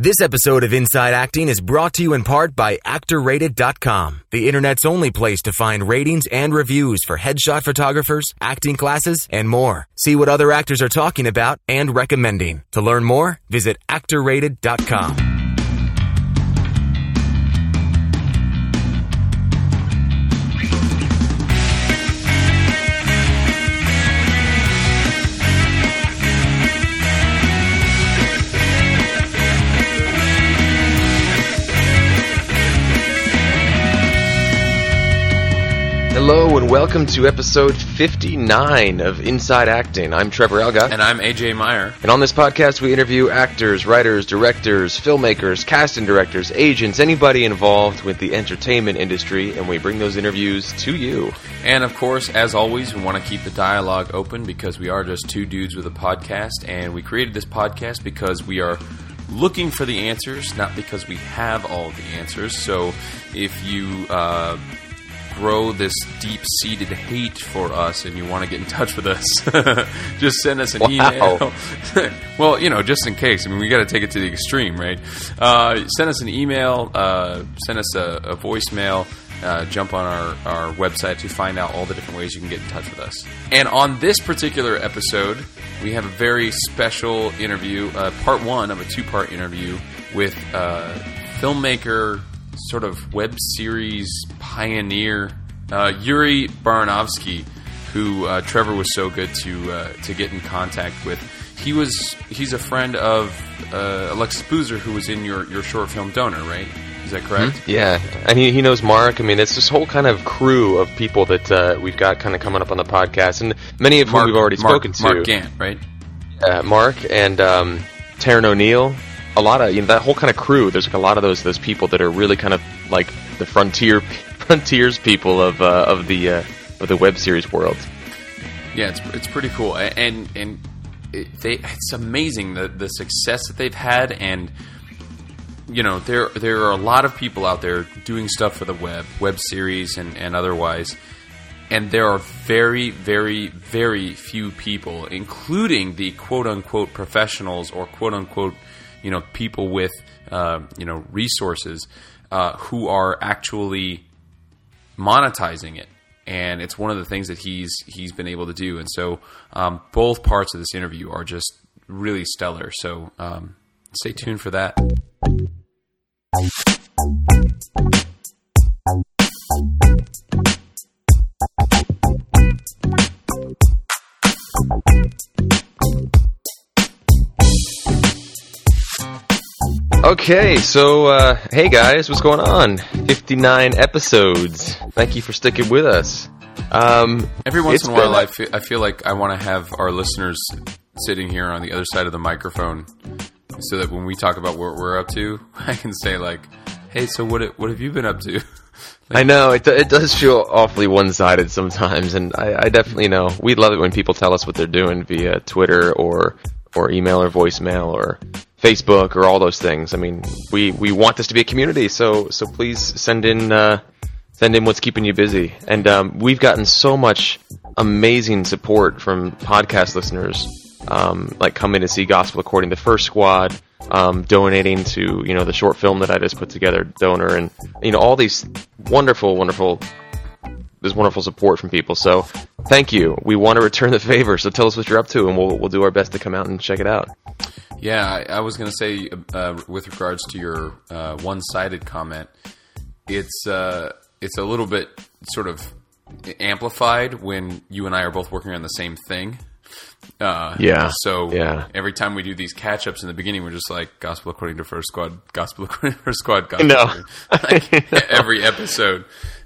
This episode of Inside Acting is brought to you in part by ActorRated.com, the internet's only place to find ratings and reviews for headshot photographers, acting classes, and more. See what other actors are talking about and recommending. To learn more, visit ActorRated.com. Hello and welcome to episode 59 of Inside Acting. I'm Trevor Algatt. And I'm AJ Meyer. And on this podcast, we interview actors, writers, directors, filmmakers, casting directors, agents, anybody involved with the entertainment industry, and we bring those interviews to you. And of course, as always, we want to keep the dialogue open because we are just two dudes with a podcast, and we created this podcast because we are looking for the answers, not because we have all the answers. So if you. Uh, grow this deep seated hate for us and you want to get in touch with us, just send us an wow. email. well, you know, just in case. I mean, we got to take it to the extreme, right? Uh, send us an email, uh, send us a, a voicemail. Uh, jump on our, our website to find out all the different ways you can get in touch with us. And on this particular episode, we have a very special interview, uh, part one of a two part interview with uh, filmmaker, sort of web series pioneer uh, Yuri Baranovsky, who uh, Trevor was so good to uh, to get in contact with. He was he's a friend of uh, Alexis Boozer, who was in your, your short film Donor, right? Is that correct? Mm-hmm. Yeah, and he, he knows Mark. I mean, it's this whole kind of crew of people that uh, we've got kind of coming up on the podcast, and many of Mark, whom we've already Mark, spoken to. Mark Gantt, right? Uh, Mark and um, Taryn O'Neill. A lot of you know that whole kind of crew. There's like a lot of those those people that are really kind of like the frontier frontiers people of uh, of the uh, of the web series world. Yeah, it's it's pretty cool, and and it, they it's amazing the the success that they've had, and you know there there are a lot of people out there doing stuff for the web, web series, and and otherwise. And there are very, very, very few people, including the quote unquote professionals or quote unquote, you know, people with, uh, you know, resources, uh, who are actually monetizing it and it's one of the things that he's he's been able to do. And so um, both parts of this interview are just really stellar. So um, stay tuned for that. Okay, so uh, hey guys, what's going on? 59 episodes. Thank you for sticking with us. Um, Every once in a while, I feel, I feel like I want to have our listeners sitting here on the other side of the microphone, so that when we talk about what we're up to, I can say like, "Hey, so what what have you been up to?" like, I know it, it does feel awfully one sided sometimes, and I, I definitely know we love it when people tell us what they're doing via Twitter or or email or voicemail or Facebook or all those things. I mean, we, we want this to be a community, so so please send in uh, send in what's keeping you busy. And um, we've gotten so much amazing support from podcast listeners, um, like coming to see Gospel According to First Squad, um, donating to you know the short film that I just put together, Donor, and you know all these wonderful, wonderful. There's wonderful support from people, so thank you. We want to return the favor, so tell us what you're up to, and we'll we'll do our best to come out and check it out. Yeah, I, I was going to say uh, with regards to your uh, one-sided comment, it's uh, it's a little bit sort of amplified when you and I are both working on the same thing. Uh, yeah. So yeah. every time we do these catch ups in the beginning, we're just like gospel according to first squad, gospel according to first squad, gospel. No. like, every episode.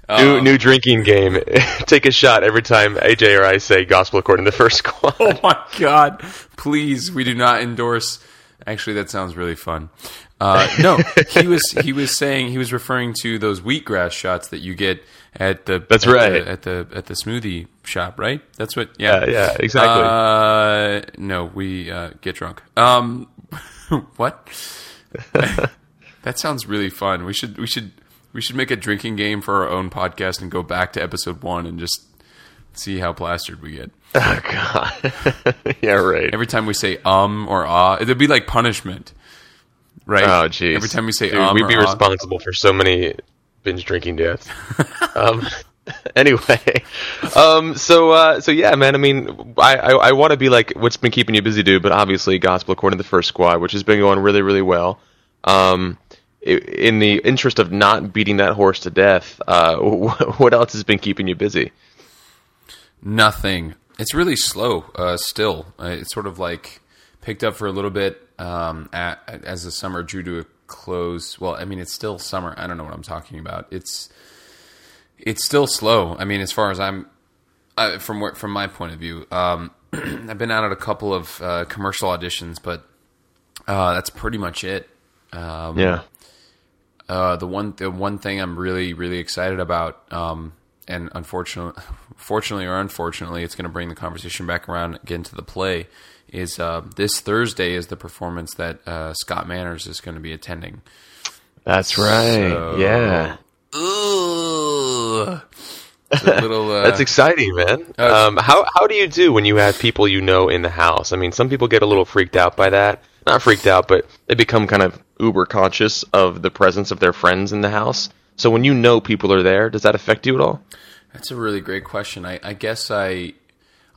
New, um, new drinking game. Take a shot every time AJ or I say gospel according to first squad. Oh my god! Please, we do not endorse. Actually, that sounds really fun. Uh, no, he was he was saying he was referring to those wheatgrass shots that you get at the that's at right the, at the at the smoothie shop, right? That's what. Yeah, yeah, yeah exactly. Uh, no, we uh, get drunk. Um, what? that sounds really fun. We should we should we should make a drinking game for our own podcast and go back to episode one and just see how plastered we get. Oh God! yeah, right. Every time we say um or ah, it'd be like punishment. right? Oh, jeez. Every time we say Dude, um we'd be ah. responsible for so many binge drinking deaths. um, anyway, um, so uh, so yeah, man. I mean, I I, I want to be like what's been keeping you busy, dude. But obviously, gospel according to the first squad, which has been going really really well. Um, in the interest of not beating that horse to death, uh, what else has been keeping you busy? Nothing. It's really slow uh, still. Uh, it's sort of like picked up for a little bit um, at, as the summer drew to a close. Well, I mean, it's still summer. I don't know what I'm talking about. It's it's still slow. I mean, as far as I'm uh, from where, from my point of view, um, I've been out at a couple of uh, commercial auditions, but uh, that's pretty much it. Um, Yeah. Uh, the one the one thing I'm really really excited about, um, and unfortunately, fortunately or unfortunately, it's going to bring the conversation back around again to the play. Is uh, this Thursday is the performance that uh, Scott Manners is going to be attending. That's right. So- yeah. A little. Uh, That's exciting, man. Uh, Um, how how do you do when you have people you know in the house? I mean, some people get a little freaked out by that. Not freaked out, but they become kind of uber conscious of the presence of their friends in the house. So when you know people are there, does that affect you at all? That's a really great question. I, I guess I,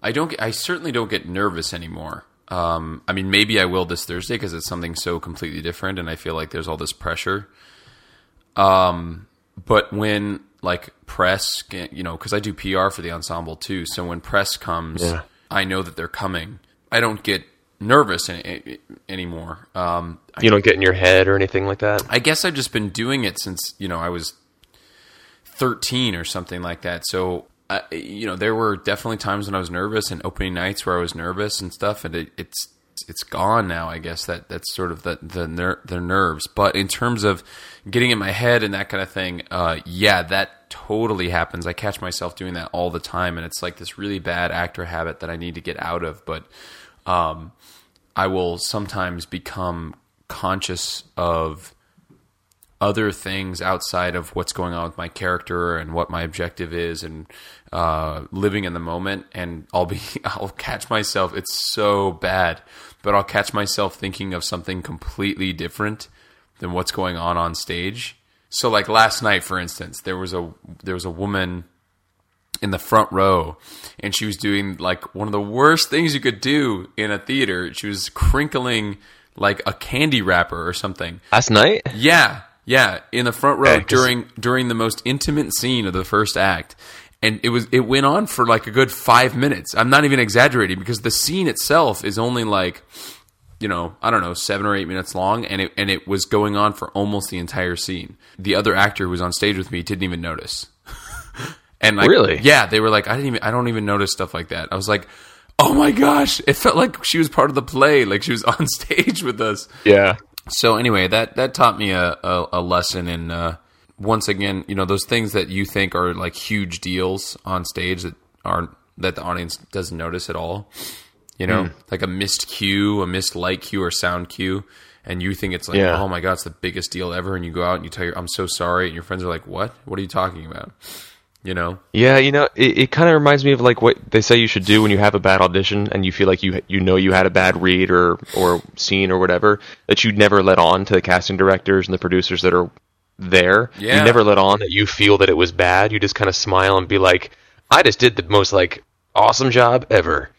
I don't. I certainly don't get nervous anymore. Um, I mean, maybe I will this Thursday because it's something so completely different, and I feel like there's all this pressure. Um, but when like press, you know, because I do PR for the ensemble too, so when press comes, Yeah. I know that they're coming. I don't get nervous any, anymore. Um, You don't get in your head or anything like that. I guess I've just been doing it since you know I was thirteen or something like that. So uh, you know, there were definitely times when I was nervous, and opening nights where I was nervous and stuff, and it, it's it's gone now. I guess that that's sort of the the ner- the nerves. But in terms of getting in my head and that kind of thing, uh, yeah, that totally happens. I catch myself doing that all the time, and it's like this really bad actor habit that I need to get out of. But um, I will sometimes become conscious of other things outside of what's going on with my character and what my objective is and uh, living in the moment. And I'll be I'll catch myself it's so bad but I'll catch myself thinking of something completely different than what's going on on stage. So like last night for instance there was a there was a woman in the front row and she was doing like one of the worst things you could do in a theater she was crinkling like a candy wrapper or something Last night? yeah, yeah, in the front row during during the most intimate scene of the first act. And it was it went on for like a good 5 minutes. I'm not even exaggerating because the scene itself is only like you know, I don't know, 7 or 8 minutes long and it and it was going on for almost the entire scene. The other actor who was on stage with me didn't even notice. And like Really? yeah, they were like I didn't even I don't even notice stuff like that. I was like Oh my gosh! It felt like she was part of the play, like she was on stage with us. Yeah. So anyway, that that taught me a a, a lesson in uh, once again, you know, those things that you think are like huge deals on stage that aren't that the audience doesn't notice at all. You know, like a missed cue, a missed light cue or sound cue, and you think it's like, Yeah. oh my god, it's the biggest deal ever, and you go out and you tell your, I'm so sorry, and your friends are like, what? What are you talking about? You know, Yeah, you know, it, it kind of reminds me of like what they say you should do when you have a bad audition and you feel like you you know you had a bad read or or scene or whatever that you never let on to the casting directors and the producers that are there. Yeah. You never let on that you feel that it was bad. You just kind of smile and be like, "I just did the most like awesome job ever."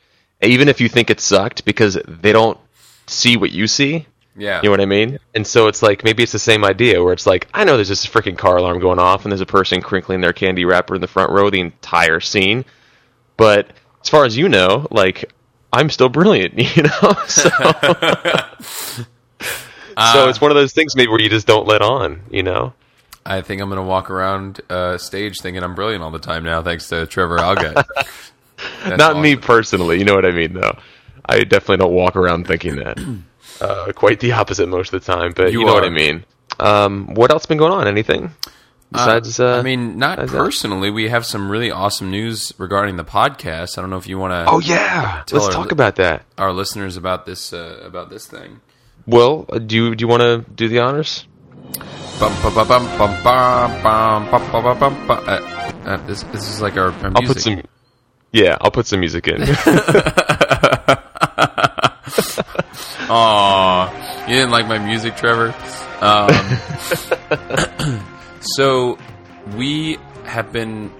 Even if you think it sucked because they don't see what you see. Yeah, You know what I mean? And so it's like maybe it's the same idea where it's like I know there's this freaking car alarm going off and there's a person crinkling their candy wrapper in the front row the entire scene, but as far as you know, like I'm still brilliant, you know. So, so it's one of those things maybe where you just don't let on, you know. I think I'm gonna walk around uh, stage thinking I'm brilliant all the time now, thanks to Trevor. That's Not me personally, you know what I mean though. I definitely don't walk around thinking that. Uh, quite the opposite most of the time, but you, you know are. what I mean. Um, what else been going on? Anything besides? Uh, I mean, not personally. That? We have some really awesome news regarding the podcast. I don't know if you want to. Oh yeah, let's our, talk about that. Our listeners about this about this thing. Well, do you do you want to do the honors? This, this is like our, our I'll put some, yeah, I'll put some music in. Aw, you didn't like my music, Trevor. Um, so we have been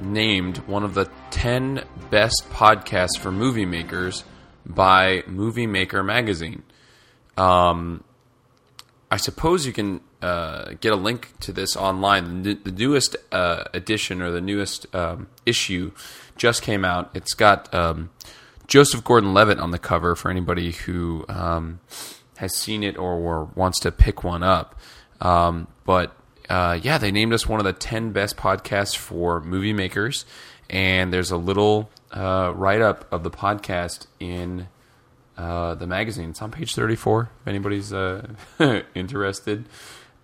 named one of the ten best podcasts for movie makers by Movie Maker magazine. Um, I suppose you can uh, get a link to this online. The, the newest uh, edition or the newest um, issue just came out. It's got um, Joseph Gordon-Levitt on the cover for anybody who um, has seen it or, or, wants to pick one up. Um, but uh, yeah, they named us one of the ten best podcasts for movie makers, and there's a little uh, write up of the podcast in uh, the magazine. It's on page 34 if anybody's uh, interested.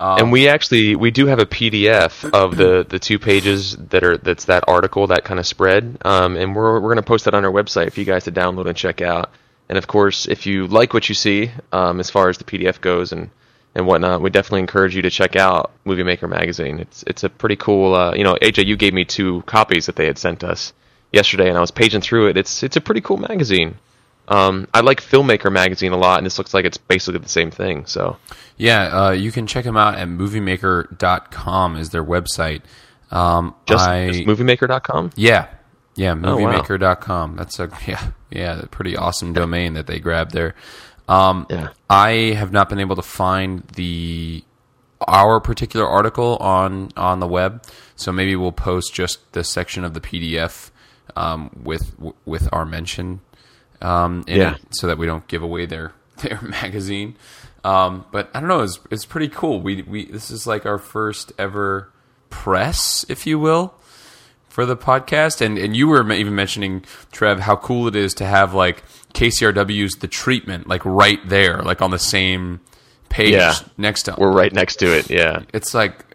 Um, and we actually we do have a PDF of the, the two pages that are that's that article that kind of spread, um, and we're we're going to post that on our website for you guys to download and check out. And of course, if you like what you see um, as far as the PDF goes and and whatnot, we definitely encourage you to check out Movie Maker magazine. It's it's a pretty cool. Uh, you know, AJ, you gave me two copies that they had sent us yesterday, and I was paging through it. It's it's a pretty cool magazine. Um, I like Filmmaker magazine a lot, and this looks like it's basically the same thing. So, yeah, uh, you can check them out at moviemaker.com is their website. Um, just, I, just moviemaker.com? Yeah. Yeah, moviemaker.com. Oh, wow. That's a yeah, yeah, pretty awesome domain that they grabbed there. Um, yeah. I have not been able to find the our particular article on on the web, so maybe we'll post just the section of the PDF um, with with our mention um, yeah. It, so that we don't give away their their magazine. Um, but I don't know, it's it's pretty cool. We we this is like our first ever press, if you will, for the podcast. And and you were even mentioning Trev how cool it is to have like KCRW's The Treatment like right there, like on the same page yeah. next to. We're right next to it. Yeah, it's like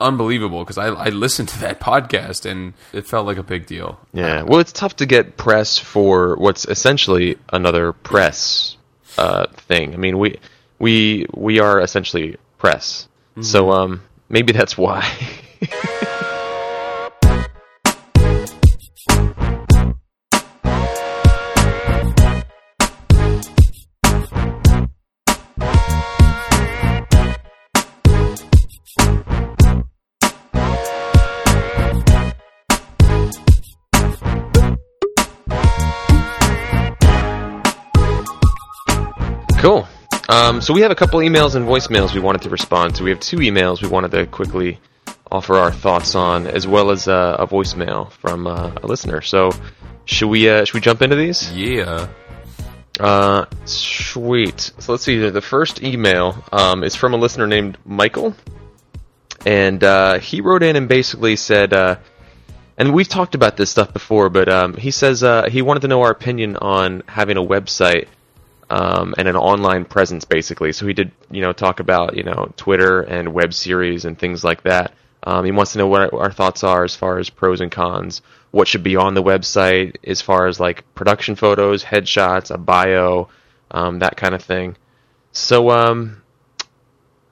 unbelievable because I, I listened to that podcast and it felt like a big deal. Yeah, well, it's tough to get press for what's essentially another press uh, thing. I mean, we we we are essentially press, mm-hmm. so um, maybe that's why. so we have a couple emails and voicemails we wanted to respond to. We have two emails we wanted to quickly offer our thoughts on, as well as uh, a voicemail from uh, a listener. So should we uh, should we jump into these? Yeah. Uh, sweet. So let's see. The first email um, is from a listener named Michael, and uh, he wrote in and basically said, uh, and we've talked about this stuff before, but um, he says uh, he wanted to know our opinion on having a website um, and an online presence basically. So he did, you know, talk about you know Twitter and web series and things like that. Um, he wants to know what our, thoughts are as far as pros and cons, what should be on the website as far as like production photos, headshots, a bio, um, that kind of thing. So um,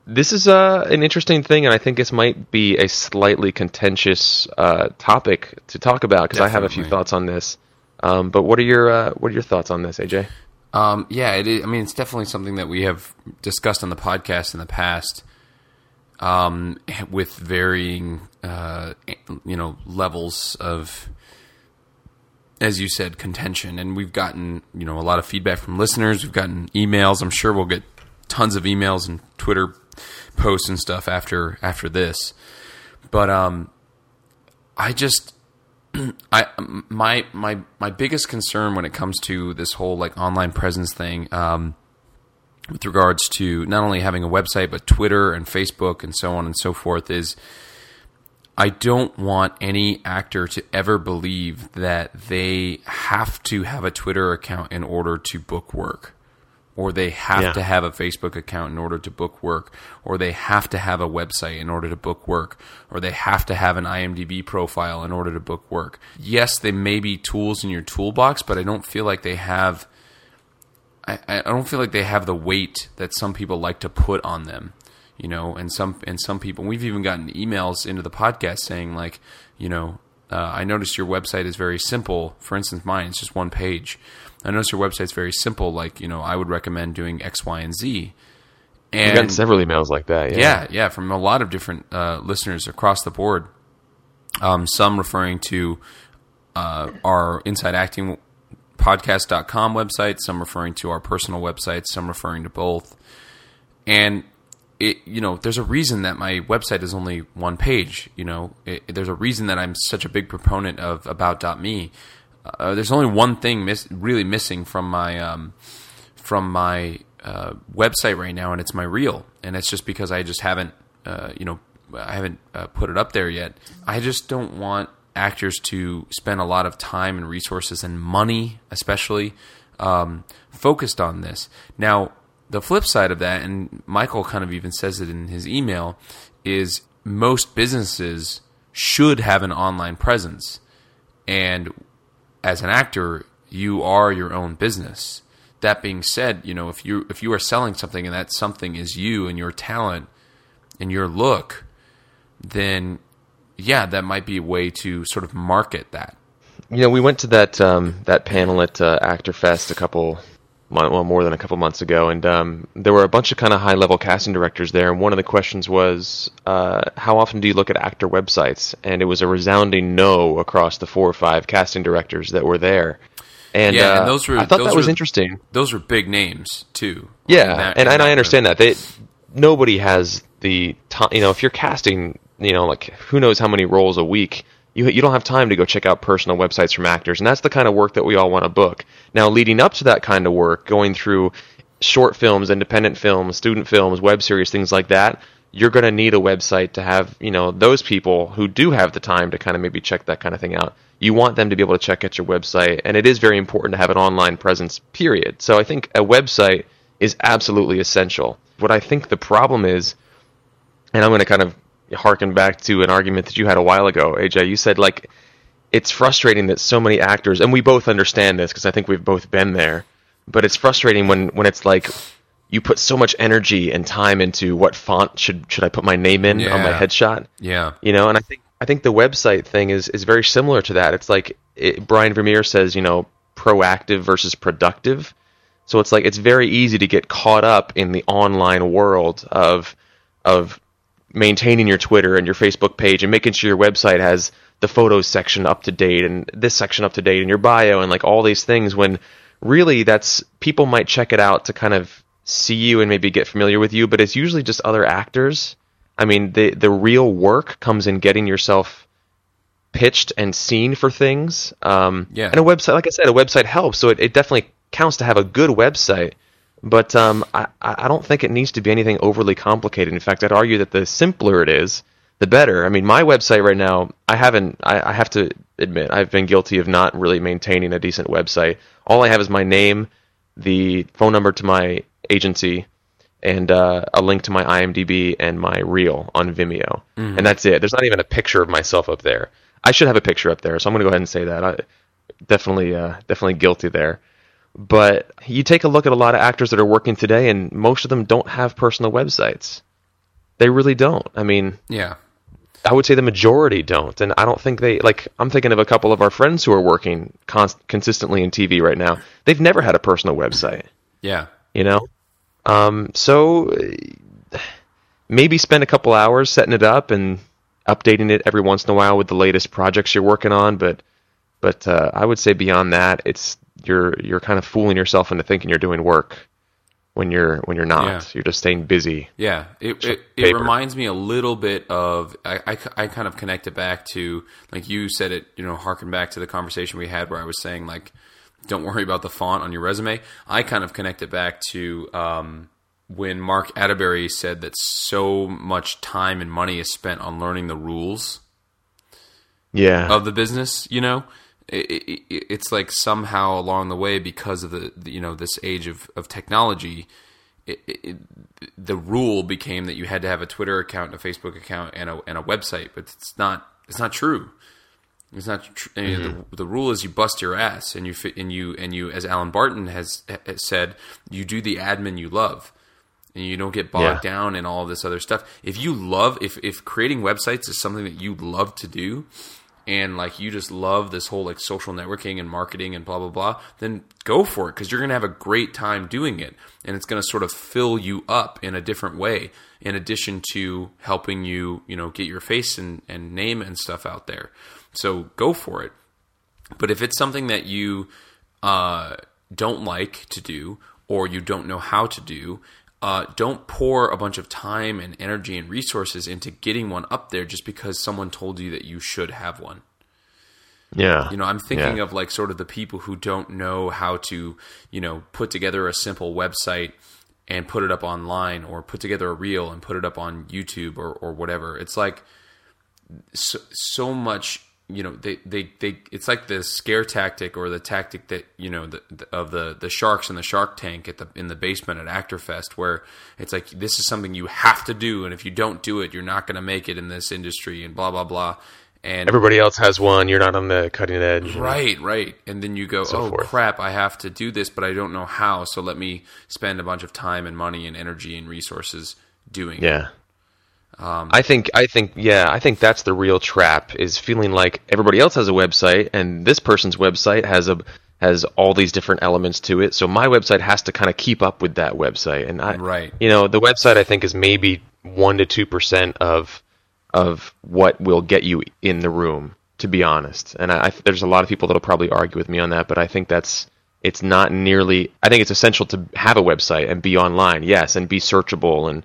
this is uh, an interesting thing, and I think this might be a slightly contentious uh, topic to talk about because I have a few thoughts on this. Um, but what are your uh, what are your thoughts on this, AJ? Um, yeah, it is, I mean, it's definitely something that we have discussed on the podcast in the past, um, with varying, uh, you know, levels of, as you said, contention. And we've gotten, you know, a lot of feedback from listeners. We've gotten emails. I'm sure we'll get tons of emails and Twitter posts and stuff after after this. But um, I just I my my my biggest concern when it comes to this whole like online presence thing, um, with regards to not only having a website but Twitter and Facebook and so on and so forth, is I don't want any actor to ever believe that they have to have a Twitter account in order to book work or they have yeah. to have a Facebook account in order to book work, or they have to have a website in order to book work, or they have to have an IMDb profile in order to book work. Yes, they may be tools in your toolbox, but I don't feel like they have. I, I don't feel like they have the weight that some people like to put on them, you know. And some and some people, we've even gotten emails into the podcast saying like, you know, uh, I noticed your website is very simple. For instance, mine is just one page. I notice your website's very simple. Like you know, I would recommend doing X, Y, and Z. And I've gotten several emails like that. Yeah, yeah, yeah from a lot of different uh, listeners across the board. Um, some referring to uh, our Inside Acting podcast.com website, some referring to our personal websites, some referring to both. And it, you know, there's a reason that my website is only one page. You know, it, there's a reason that I'm such a big proponent of about.me. Uh, there's only one thing miss, really missing from my um, from my uh, website right now, and it's my reel, and it's just because I just haven't, uh, you know, I haven't uh, put it up there yet. I just don't want actors to spend a lot of time and resources and money, especially, um, focused on this. Now, the flip side of that, and Michael kind of even says it in his email, is most businesses should have an online presence. And as an actor, you are your own business. That being said, you know, if you if you are selling something and that something is you and your talent and your look, then yeah, that might be a way to sort of market that. You know, we went to that um, that panel at uh, Actor Fest a couple well, more than a couple months ago, and um, there were a bunch of kind of high level casting directors there. And one of the questions was, uh, "How often do you look at actor websites?" And it was a resounding no across the four or five casting directors that were there. And yeah, uh, and those were I thought that was interesting. Those were big names too. Yeah, that, and, and I understand that they nobody has the time. You know, if you're casting, you know, like who knows how many roles a week you you don't have time to go check out personal websites from actors, and that's the kind of work that we all want to book. Now, leading up to that kind of work, going through short films, independent films, student films, web series, things like that, you're going to need a website to have you know those people who do have the time to kind of maybe check that kind of thing out. You want them to be able to check out your website, and it is very important to have an online presence. Period. So I think a website is absolutely essential. What I think the problem is, and I'm going to kind of harken back to an argument that you had a while ago, AJ. You said like it's frustrating that so many actors, and we both understand this because I think we've both been there. But it's frustrating when when it's like you put so much energy and time into what font should should I put my name in yeah. on my headshot. Yeah, you know, and I think I think the website thing is is very similar to that. It's like it, Brian Vermeer says, you know, proactive versus productive. So it's like it's very easy to get caught up in the online world of of maintaining your Twitter and your Facebook page and making sure your website has the photos section up to date and this section up to date and your bio and like all these things when really that's people might check it out to kind of see you and maybe get familiar with you but it's usually just other actors. I mean the the real work comes in getting yourself pitched and seen for things. Um, yeah. and a website like i said a website helps so it, it definitely counts to have a good website but um, I, I don't think it needs to be anything overly complicated. In fact, I'd argue that the simpler it is, the better. I mean, my website right now, I haven't, I, I have to admit, I've been guilty of not really maintaining a decent website. All I have is my name, the phone number to my agency, and uh, a link to my IMDb and my reel on Vimeo, mm-hmm. and that's it. There's not even a picture of myself up there. I should have a picture up there, so I'm going to go ahead and say that. I definitely, uh, definitely guilty there. But you take a look at a lot of actors that are working today, and most of them don't have personal websites. They really don't. I mean, yeah. I would say the majority don't, and I don't think they like. I'm thinking of a couple of our friends who are working const- consistently in TV right now. They've never had a personal website. Yeah, you know. Um, so maybe spend a couple hours setting it up and updating it every once in a while with the latest projects you're working on. But but uh, I would say beyond that, it's you're you're kind of fooling yourself into thinking you're doing work when you're when you're not. Yeah. You're just staying busy. Yeah, it it, it, reminds me a little bit of I, I, I kind of connect it back to like you said it. You know, harken back to the conversation we had where I was saying like, don't worry about the font on your resume. I kind of connect it back to. Um, when Mark Atterbury said that so much time and money is spent on learning the rules yeah. of the business, you know, it, it, it's like somehow along the way because of the, the you know this age of of technology it, the rule became that you had to have a Twitter account, a Facebook account, and a and a website. But it's not it's not true. It's not tr- mm-hmm. the, the rule is you bust your ass and you fit and you and you as Alan Barton has, has said you do the admin you love and you don't get bogged yeah. down in all this other stuff. If you love if if creating websites is something that you love to do, and like you just love this whole like social networking and marketing and blah blah blah, then go for it because you're to have a great time doing it, and it's to sort of fill you up in a different way. In addition to helping you, you know, get your face and, and name and stuff out there, so go for it. But if it's something that you uh, don't like to do or you don't know how to do, uh, don't pour a bunch of time and energy and resources into getting one up there just because someone told you that you should have one. Yeah. You know, I'm thinking Yeah. of like sort of the people who don't know how to, you know, put together a simple website and put it up online or put together a reel and put it up on YouTube or, or whatever. It's like so, so much, you know, they, they, they, it's like the scare tactic or the tactic that, you know, the, the, of the, the sharks in the shark tank at the, in the basement at Actorfest where it's like, this is something you have to do. And if you don't do it, you're not going to make it in this industry and blah, blah, blah. And Everybody else has one. You're not on the cutting edge. Right, right. And then you go, So oh forth. crap, I have to do this, but I don't know how. So let me spend a bunch of time and money and energy and resources doing it. Yeah. I think I think yeah, I think that's the real trap is feeling like everybody else has a website and this person's website has a has all these different elements to it. So my website has to kind of keep up with that website. And I Right. you know, the website I think is maybe 1 to 2% of of what will get you in the room, to be honest. And I, I there's a lot of people that'll probably argue with me on that, but I think that's it's not nearly I think it's essential to have a website and be online, yes, and be searchable and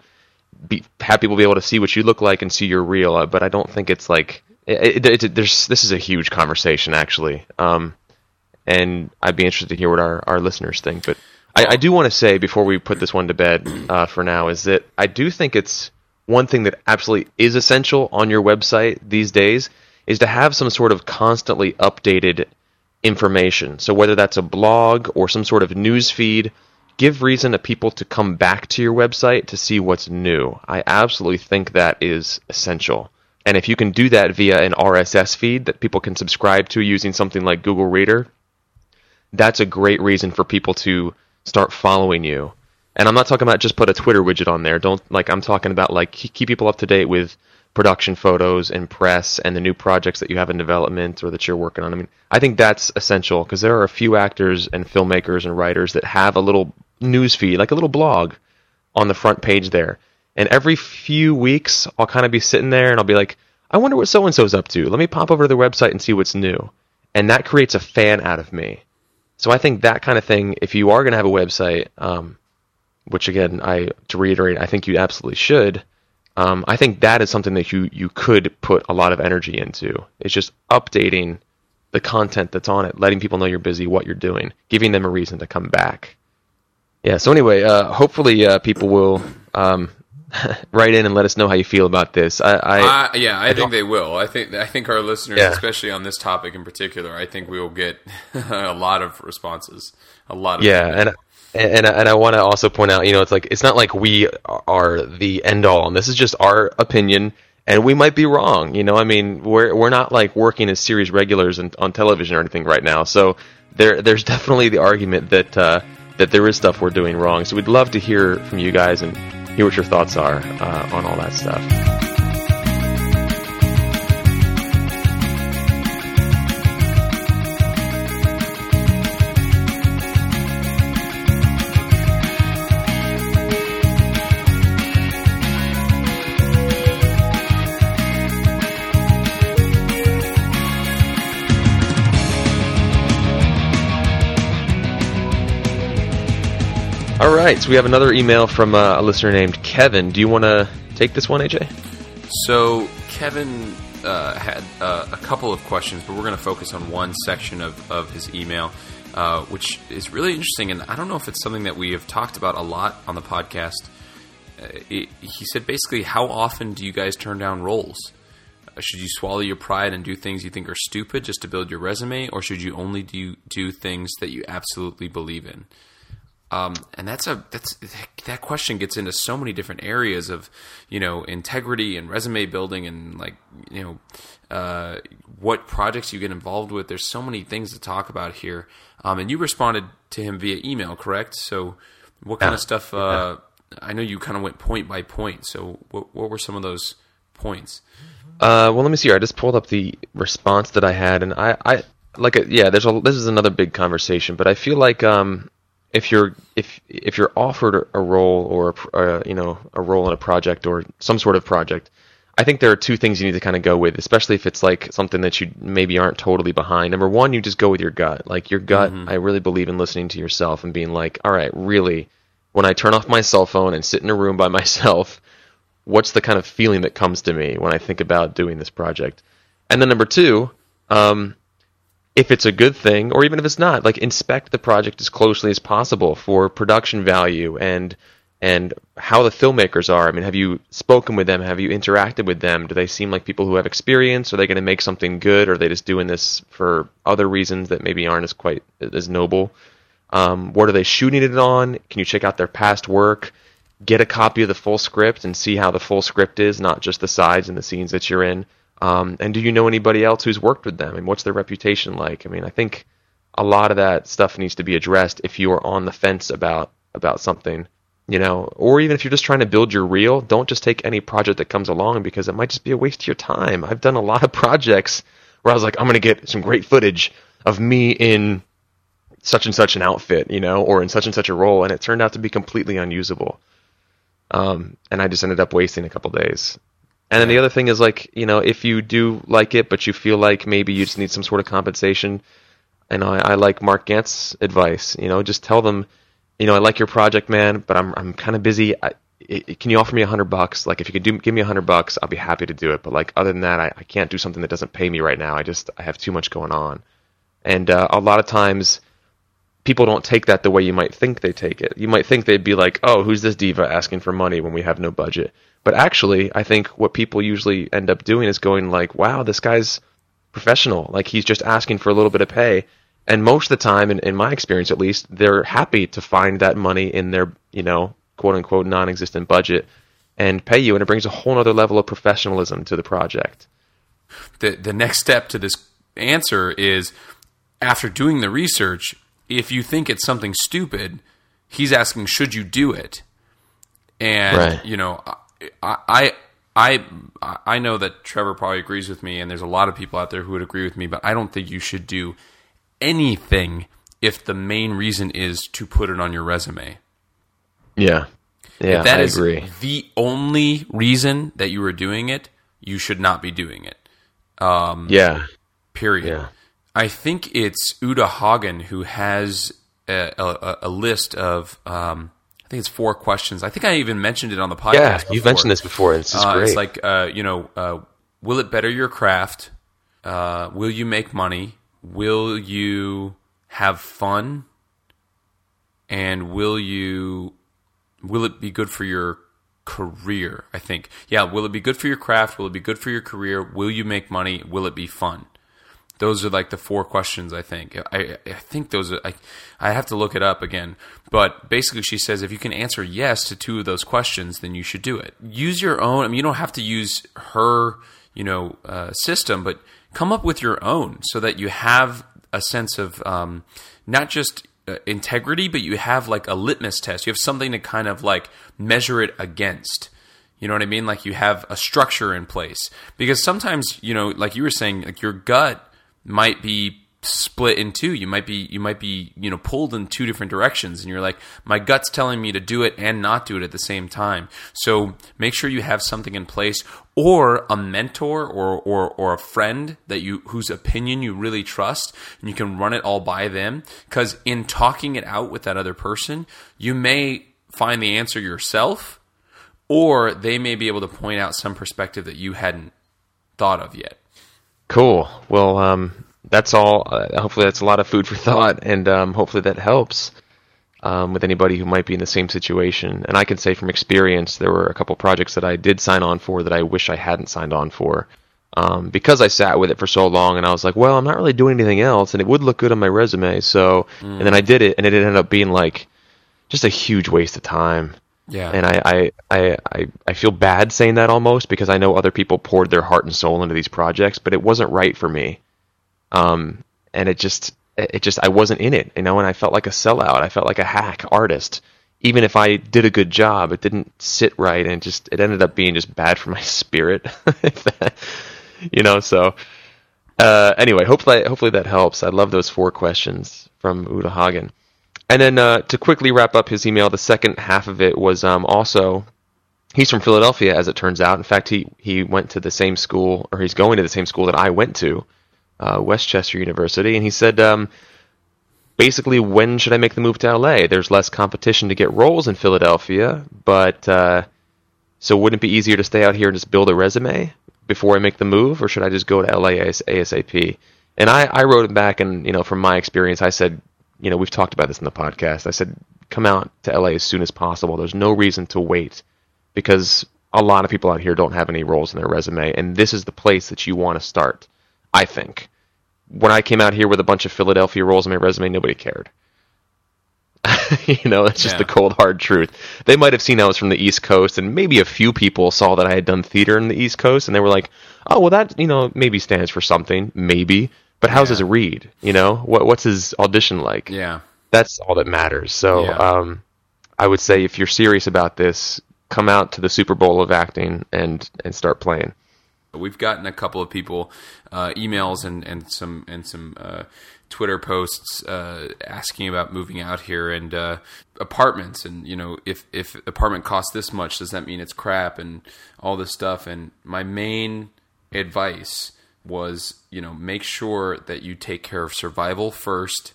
be, have people be able to see what you look like and see your reel. uh, But I don't think it's like it, it, it, there's this is a huge conversation actually, um, and I'd be interested to hear what our, our listeners think. But I, I do want to say before we put this one to bed uh, for now is that I do think it's one thing that absolutely is essential on your website these days is to have some sort of constantly updated information. So whether that's a blog or some sort of news feed, give reason to people to come back to your website to see what's new. I absolutely think that is essential. And if you can do that via an RSS feed that people can subscribe to using something like Google Reader, that's a great reason for people to start following you. And I'm not talking about just put a Twitter widget on there. Don't like I'm talking about like keep people up to date with production photos and press and the new projects that you have in development or that you're working on. I mean, I think that's essential because there are a few actors and filmmakers and writers that have a little news feed, like a little blog on the front page there. And every few weeks, I'll kind of be sitting there and I'll be like, I wonder what so and so's up to. Let me pop over to their website and see what's new. And that creates a fan out of me. So I think that kind of thing, if you are going to have a website, um, which again, I to reiterate, I think you absolutely should. Um, I think that is something that you you could put a lot of energy into. It's just updating the content that's on it, letting people know you're busy, what you're doing, giving them a reason to come back. Yeah. So anyway, uh, hopefully uh, people will um, write in and let us know how you feel about this. I, I Uh, yeah, I, think they will. I think I think our listeners, Yeah. especially on this topic in particular, I think we will get a lot of responses. A lot of Yeah, and and and I want to also point out, you know, it's like it's not like we are the end all, and this is just our opinion, and we might be wrong. You know, I mean, we're we're not like working as series regulars in, on television or anything right now, so there there's definitely the argument that uh, that there is stuff we're doing wrong. So we'd love to hear from you guys and hear what your thoughts are uh, on all that stuff. All right, so we have another email from uh, a listener named Kevin. Do you want to take this one, AJ? So Kevin uh, had uh, a couple of questions, but we're going to focus on one section of, of his email, uh, which is really interesting. And I don't know if it's something that we have talked about a lot on the podcast. Uh, it, he said basically, how often do you guys turn down roles? Uh, should you swallow your pride and do things you think are stupid just to build your resume, or should you only do do things that you absolutely believe in? Um, and that's a that's that question gets into so many different areas of you know integrity and resume building and like you know uh, what projects you get involved with. There's so many things to talk about here. Um, and you responded to him via email, correct? So what kind Yeah. of stuff? Uh, I know you kind of went point by point. So what, what were some of those points? Uh, well, let me see here. I just pulled up the response that I had, and I, I like, a, yeah. There's a. This is another big conversation, but I feel like um, if you're if if you're offered a role or a, uh, you know a role in a project or some sort of project, I think there are two things you need to kind of go with, especially if it's like something that you maybe aren't totally behind. Number one, you just go with your gut. Like your gut, mm-hmm. I really believe in listening to yourself and being like, all right, really, when I turn off my cell phone and sit in a room by myself, what's the kind of feeling that comes to me when I think about doing this project? And then number two, um, if it's a good thing, or even if it's not, like inspect the project as closely as possible for production value and and how the filmmakers are. I mean, have you spoken with them? Have you interacted with them? Do they seem like people who have experience? Are they going to make something good? Or are they just doing this for other reasons that maybe aren't as quite as noble? Um, what are they shooting it on? Can you check out their past work? Get a copy of the full script and see how the full script is, not just the sides and the scenes that you're in. Um, and do you know anybody else who's worked with them? And what's their reputation like? I mean, I think a lot of that stuff needs to be addressed if you are on the fence about about something you know, or even if you're just trying to build your reel, don't just take any project that comes along because it might just be a waste of your time. I've done a lot of projects where I was like, I'm going to get some great footage of me in such and such an outfit, you know, or in such and such a role, and it turned out to be completely unusable. Um, and I just ended up wasting a couple days. And then the other thing is like, you know, if you do like it, but you feel like maybe you just need some sort of compensation, and I, I like Mark Gantt's advice, you know, just tell them you know, I like your project, man, but I'm I'm kind of busy. I, it, can you offer me a hundred bucks? Like, if you could do, give me a hundred bucks, I'll be happy to do it. But like, other than that, I, I can't do something that doesn't pay me right now. I just I have too much going on, and uh, a lot of times people don't take that the way you might think they take it. You might think they'd be like, "Oh, who's this diva asking for money when we have no budget?" But actually, I think what people usually end up doing is going like, "Wow, this guy's professional. Like he's just asking for a little bit of pay." and most of the time, in, in my experience at least, they're happy to find that money in their you know quote unquote non-existent budget and pay you, and it brings a whole other level of professionalism to the project. The the next step to this answer is after doing the research, if you think it's something stupid, he's asking should you do it, and right. you know I, I I I know that Trevor probably agrees with me, and there's a lot of people out there who would agree with me, but I don't think you should do anything if the main reason is to put it on your resume. Yeah. Yeah, if that I is agree. the only reason that you are doing it, you should not be doing it. Um, yeah. Period. Yeah. I think it's Uta Hagen who has a, a, a list of, um, I think it's four questions. I think I even mentioned it on the podcast. Yeah, before. you've mentioned this before. This is uh, great. It's like, uh, you know, uh, will it better your craft? Uh, will you make money? will you have fun and will you will it be good for your career i think yeah will it be good for your craft will it be good for your career will you make money will it be fun those are like the four questions i think i, I think those are I, I have to look it up again but basically she says if you can answer yes to two of those questions then you should do it use your own i mean you don't have to use her you know uh, system but come up with your own so that you have a sense of um, not just uh, integrity, but you have like a litmus test. You have something to kind of like measure it against. You know what I mean? Like you have a structure in place. Because sometimes, you know, like you were saying, like your gut might be split in two. You might be you might be you know pulled in two different directions, and you're like, my gut's telling me to do it and not do it at the same time. So make sure you have something in place, or a mentor, or or or a friend that you whose opinion you really trust, and you can run it all by them. Because in talking it out with that other person, you may find the answer yourself, or they may be able to point out some perspective that you hadn't thought of yet. Cool. Well, um, that's all. Uh, hopefully, that's a lot of food for thought, and um, hopefully that helps um, with anybody who might be in the same situation. And I can say from experience, there were a couple projects that I did sign on for that I wish I hadn't signed on for. Um, because I sat with it for so long, and I was like, "Well, I'm not really doing anything else, and it would look good on my resume." So, mm. and then I did it, and it ended up being like just a huge waste of time. Yeah. And I, I, I, I, feel bad saying that almost because I know other people poured their heart and soul into these projects, but it wasn't right for me. Um, and it just, it just, I wasn't in it, you know, and I felt like a sellout. I felt like a hack artist, even if I did a good job, it didn't sit right, and just it ended up being just bad for my spirit. you know, so uh, anyway, hopefully hopefully that helps. I love those four questions from Uta Hagen. And then uh, to quickly wrap up his email, the second half of it was um, also he's from Philadelphia, as it turns out. In fact, he he went to the same school, or he's going to the same school that I went to, uh, West Chester University, and he said. Um, basically, when should I make the move to LA? There's less competition to get roles in Philadelphia, but uh, so wouldn't it be easier to stay out here and just build a resume before I make the move, or should I just go to LA as ASAP? And I, I wrote him back, and you know, from my experience, I said, you know, we've talked about this in the podcast. I said, come out to LA as soon as possible. There's no reason to wait because a lot of people out here don't have any roles in their resume, and this is the place that you want to start. I think when I came out here with a bunch of Philadelphia roles in my resume, nobody cared. you know, it's just yeah. the cold hard truth. They might have seen I was from the East Coast, and maybe a few people saw that I had done theater in the East Coast, and they were like, "Oh, well, that you know maybe stands for something, maybe." But how's yeah. his read? You know, what what's his audition like? Yeah, that's all that matters. So, yeah. um, I would say if you're serious about this, come out to the Super Bowl of acting and and start playing. We've gotten a couple of people uh, emails and, and some and some uh, Twitter posts uh, asking about moving out here and uh, apartments and you know if if apartment costs this much does that mean it's crap and all this stuff and my main advice was you know make sure that you take care of survival first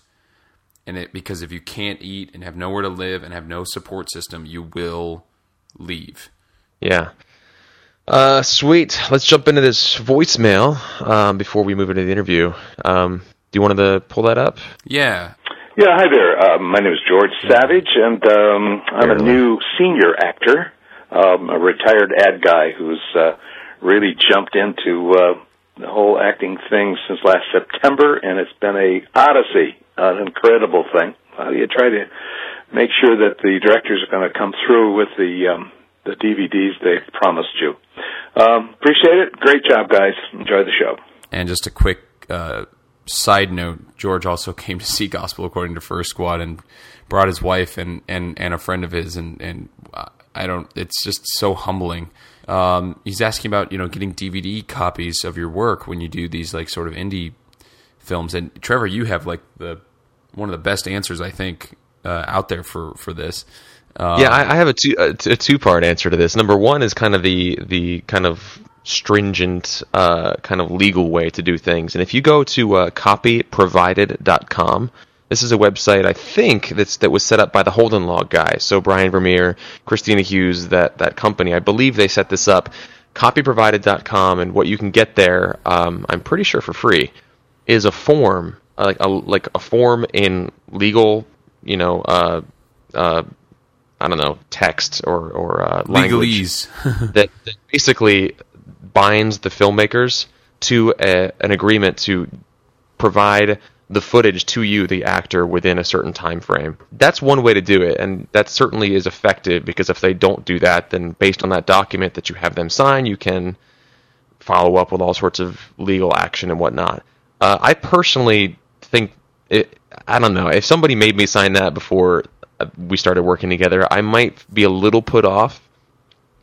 and it because if you can't eat and have nowhere to live and have no support system you will leave yeah uh, sweet. Let's jump into this voicemail um, before we move into the interview. Um, do you want to pull that up? Yeah. Yeah, hi there. Uh, my name is George Savage, and um, I'm a new senior actor, um, a retired ad guy who's uh, really jumped into uh, the whole acting thing since last September, and it's been a odyssey, an incredible thing. Uh, you try to make sure that the directors are going to come through with the um, the DVDs they've promised you. Um, appreciate it. Great job, guys. Enjoy the show. And just a quick uh, side note: George also came to see Gospel according to First Squad and brought his wife and and, and a friend of his, and and I don't. It's just so humbling. Um, he's asking about you know getting DVD copies of your work when you do these like sort of indie films. And Trevor, you have like the one of the best answers I think uh, out there for for this. Um, yeah, I, I, have a two a, a two part answer to this. Number one is kind of the the kind of stringent uh, kind of legal way to do things, and if you go to uh, copyprovided.com, this is a website I think that's that was set up by the Holden Log guy. So Brian Vermeer, Christina Hughes, that that company, I believe they set this up. Copyprovided.com, and what you can get there, um, I'm pretty sure for free, is a form like a like a form in legal, you know, uh, uh, I don't know text or or uh, legalese that, that, basically binds the filmmakers to a, an agreement to provide the footage to you, the actor, within a certain time frame. That's one way to do it, and that certainly is effective because if they don't do that, then based on that document that you have them sign, you can follow up with all sorts of legal action and whatnot. Uh, I personally think it. I don't know if somebody made me sign that before we started working together, I might be a little put off.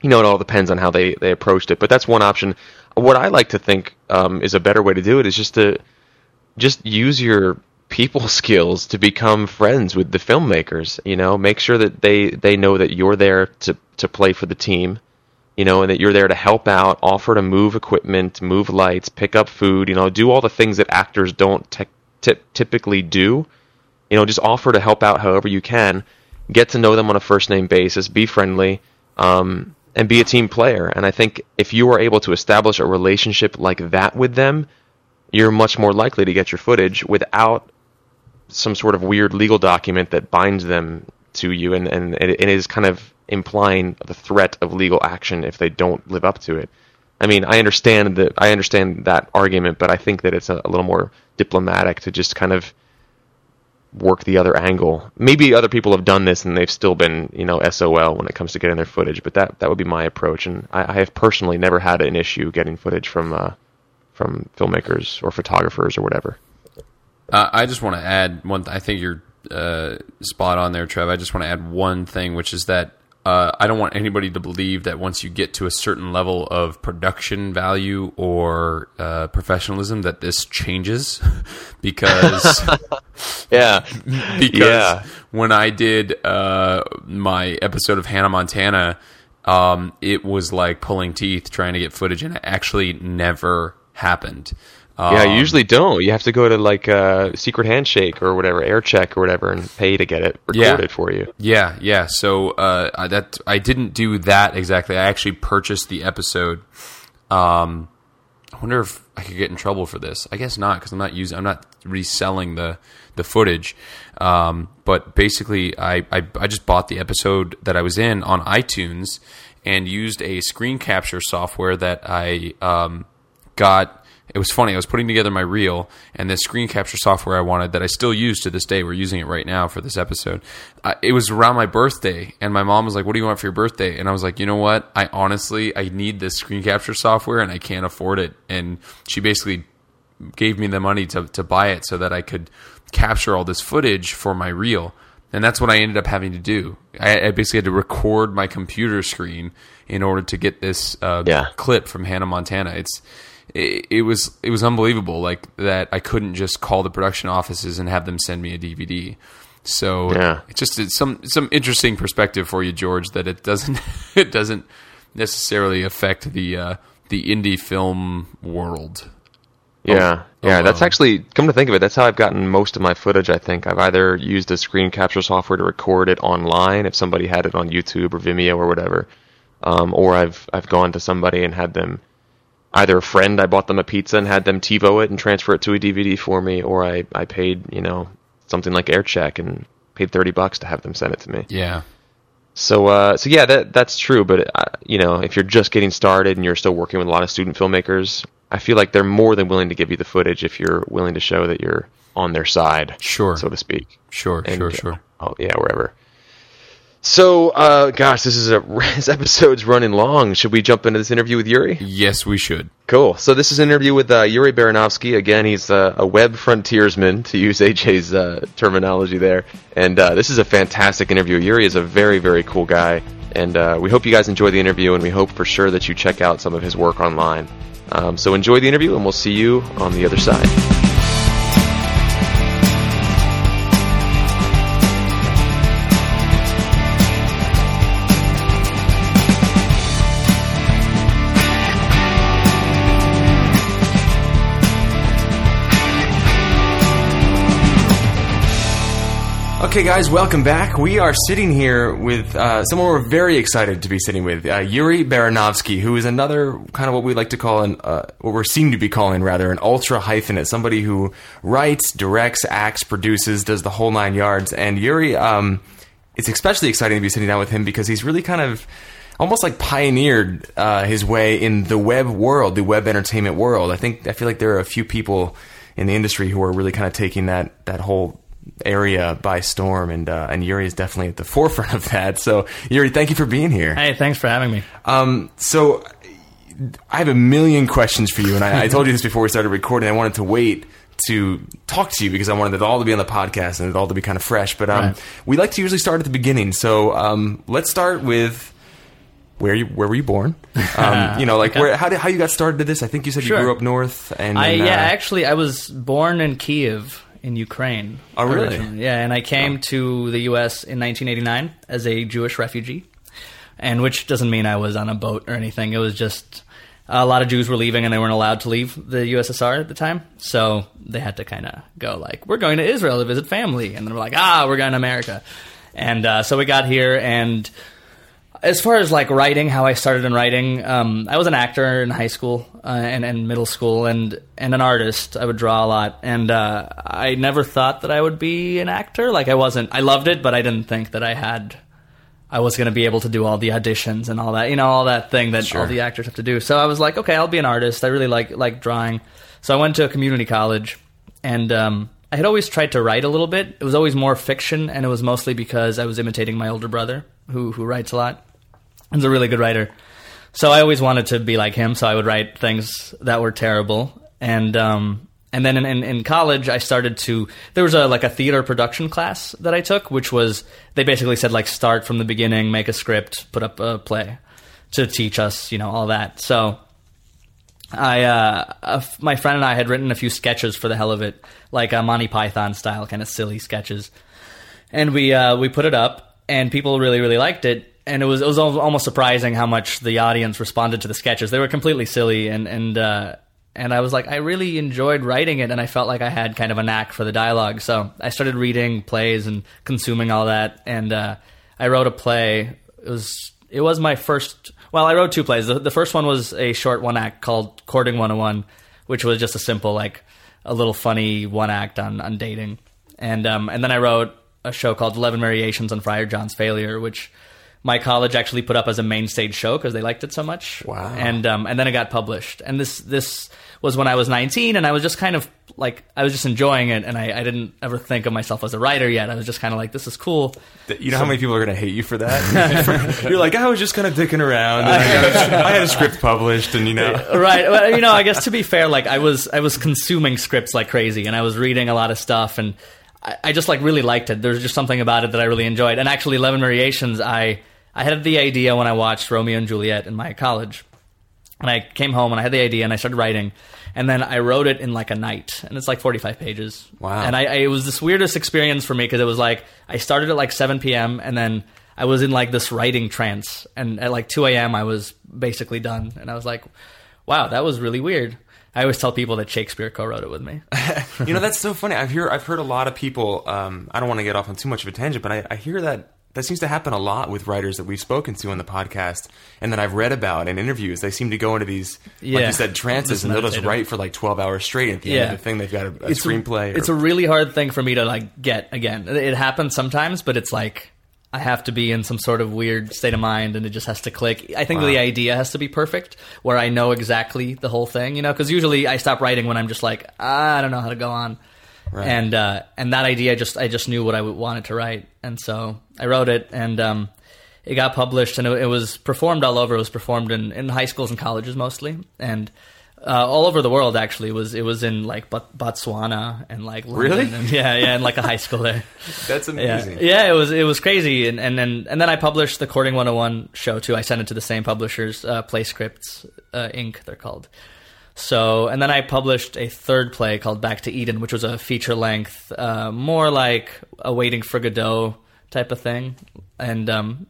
You know, it all depends on how they, they approached it, but that's one option. What I like to think um, is a better way to do it is just to just use your people skills to become friends with the filmmakers. You know, make sure that they they know that you're there to to play for the team. You know, and that you're there to help out, offer to move equipment, move lights, pick up food. You know, do all the things that actors don't te- t- typically do you know, just offer to help out however you can. Get to know them on a first name basis. Be friendly. Um, and be a team player. And I think if you are able to establish a relationship like that with them, you're much more likely to get your footage without some sort of weird legal document that binds them to you and, and it, it is kind of implying the threat of legal action if they don't live up to it. I mean, I understand that I understand that argument, but I think that it's a, a little more diplomatic to just kind of work the other angle. Maybe other people have done this and they've still been, you know, SOL when it comes to getting their footage, but that that would be my approach. And I, I have personally never had an issue getting footage from uh, from filmmakers or photographers or whatever. Uh, I just want to add one. Th- I think you're uh, spot on there, Trev. I just want to add one thing, which is that uh, I don't want anybody to believe that once you get to a certain level of production value or uh, professionalism, that this changes. because Yeah. because Yeah. when I did uh, my episode of Hannah Montana, um, it was like pulling teeth trying to get footage, and I actually never happened. Yeah, Um, you usually don't. You have to go to like a secret handshake or whatever, air check or whatever, and pay to get it Yeah. recorded for you. Yeah, yeah. So uh, I, that I didn't do that exactly. I actually purchased the episode. Um, I wonder if I could get in trouble for this. I guess not because I'm not using. I'm not reselling the the footage. Um, but basically, I, I I just bought the episode that I was in on iTunes and used a screen capture software that I um, got. It was funny. I was putting together my reel, and the screen capture software I wanted that I still use to this day. We're using it right now for this episode. Uh, it was around my birthday, and my mom was like, "What do you want for your birthday?" And I was like, "You know what? I honestly I need this screen capture software, and I can't afford it." And she basically gave me the money to to buy it so that I could capture all this footage for my reel. And that's what I ended up having to do. I, I basically had to record my computer screen in order to get this uh, Yeah. clip from Hannah Montana. It's it, it was it was unbelievable, like that I couldn't just call the production offices and have them send me a DVD. So Yeah. it's just it's some some interesting perspective for you, George. That it doesn't it doesn't necessarily affect the uh, the indie film world. Yeah, yeah. that's actually come to think of it. That's how I've gotten most of my footage. I think I've either used a screen capture software to record it online if somebody had it on YouTube or Vimeo or whatever, um, or I've I've gone to somebody and had them either a friend I bought them a pizza and had them TiVo it and transfer it to a DVD for me, or I I paid you know something like AirCheck and paid thirty bucks to have them send it to me. Yeah, So, uh, so yeah, that that's true. But uh, you know, if you're just getting started and you're still working with a lot of student filmmakers, I feel like they're more than willing to give you the footage if you're willing to show that you're on their side, Sure. so to speak. sure, And, sure, sure. Oh yeah, wherever. So, uh, gosh, this is a this episode's running long. Should we jump into this interview with Yuri? Yes, we should. Cool. So this is an interview with uh, Yuri Baranovsky. Again, he's uh, a web frontiersman, to use AJ's uh, terminology there. And uh, this is a fantastic interview. Yuri is a very, very cool guy. And uh, we hope you guys enjoy the interview, and we hope for sure that you check out some of his work online. Um, so enjoy the interview, and we'll see you on the other side. Okay, guys, welcome back. We are sitting here with uh, someone we're very excited to be sitting with, uh, Yuri Baranovsky, who is another kind of what we like to call an, uh, what we're seem to be calling rather, an ultra hyphenate, somebody who writes, directs, acts, produces, does the whole nine yards. And Yuri, um, it's especially exciting to be sitting down with him because he's really kind of almost like pioneered uh, his way in the web world, the web entertainment world. I think I feel like there are a few people in the industry who are really kind of taking that that whole area by storm, and uh, and Yuri is definitely at the forefront of that. So Yuri, thank you for being here. Hey, thanks for having me. Um, so I have a million questions for you, and I, I told you this before we started recording. I wanted to wait to talk to you because I wanted it all to be on the podcast and it all to be kind of fresh. But um, Right. we like to usually start at the beginning. So um, let's start with where you where were you born? Um, you know, like Okay. where how did, how you got started to this? I think you said Sure. you grew up north, and I yeah, uh, actually, I was born in Kiev in Ukraine. Oh, really? originally. Yeah, and I came to the U.S. in 1989 as a Jewish refugee, and which doesn't mean I was on a boat or anything. It was just a lot of Jews were leaving, and they weren't allowed to leave the USSR at the time, so they had to kind of go like, "We're going to Israel to visit family," and then we're like, "Ah, we're going to America," and uh, so we got here and as far as like writing, how I started in writing, um, I was an actor in high school uh, and, and middle school, and and an artist. I would draw a lot, and uh, I never thought that I would be an actor. Like I wasn't. I loved it, but I didn't think that I had. I was going to be able to do all the auditions and all that, you know, all that thing that all the actors have to do. So I was like, okay, I'll be an artist. I really like like drawing. So I went to a community college, and um, I had always tried to write a little bit. It was always more fiction, and it was mostly because I was imitating my older brother, who who writes a lot. He's a really good writer. So I always wanted to be like him. So I would write things that were terrible, and um, and then in, in, in college, I started to. There was a like a theater production class that I took, which was they basically said like start from the beginning, make a script, put up a play, to teach us, you know, all that. So I, uh, my friend and I had written a few sketches for the hell of it, like a Monty Python style, kind of silly sketches, and we uh, we put it up, and people really really liked it, and it was it was almost surprising how much the audience responded to the sketches. They were completely silly, and and uh, and I was like, I really enjoyed writing it, and I felt like I had kind of a knack for the dialogue, so I started reading plays and consuming all that, and uh, I wrote a play. It was it was my first. Well, I wrote two plays. The, the first one was a short one act called Courting 101, which was just a simple like a little funny one act on on dating, and um, and then I wrote a show called Eleven Variations on Friar John's Failure, which my college actually put up as a main stage show because they liked it so much. Wow. And um, and then it got published. And this this was when I was 19, and I was just kind of like I was just enjoying it, and I, I didn't ever think of myself as a writer yet. I was just kind of like, this is cool. You know how many people are going to hate you for that? You're like, I was just kind of dicking around. And I, I had a script published, and you know, right. Well, you know, I guess to be fair, like I was I was consuming scripts like crazy, and I was reading a lot of stuff, and I, I just like really liked it. There's just something about it that I really enjoyed. And actually, Eleven Variations, I I had the idea when I watched Romeo and Juliet in my college, and I came home and I had the idea and I started writing, and then I wrote it in like a night, and it's like 45 pages. Wow. And I, I it was this weirdest experience for me because it was like I started at like 7 p.m. and then I was in like this writing trance, and at like 2 a.m. I was basically done, and I was like, wow, that was really weird. I always tell people that Shakespeare co-wrote it with me. you know that's so funny. I've heard I've heard a lot of people. Um, I don't want to get off on too much of a tangent, but I, I hear that that seems to happen a lot with writers that we've spoken to on the podcast and that I've read about in interviews. They seem to go into these, like you said, trances, and they'll just write for like twelve hours straight. At the end of the thing, they've got a, a screenplay. or- It's a really hard thing for me to like get again. It happens sometimes, but it's like I have to be in some sort of weird state of mind, and it just has to click. I think Wow. the idea has to be perfect, where I know exactly the whole thing. You know, because usually I stop writing when I'm just like "Ah, I don't know how to go on. Right. And uh, and that idea I just I just knew what I wanted to write, and so I wrote it, and um, it got published, and it, it was performed all over. It was performed in, in high schools and colleges mostly, and uh, all over the world. Actually, it was it was in like Bot- Botswana and like London Really? and, yeah, yeah, and like a high school there. that's Yeah, amazing. yeah, it was it was crazy, and and then and then I published the Courting 101 show too. I sent it to the same publishers, uh, Play Scripts uh, Inc. They're called. So and then I published a third play called Back to Eden, which was a feature length, uh, more like a Waiting for Godot type of thing, and um,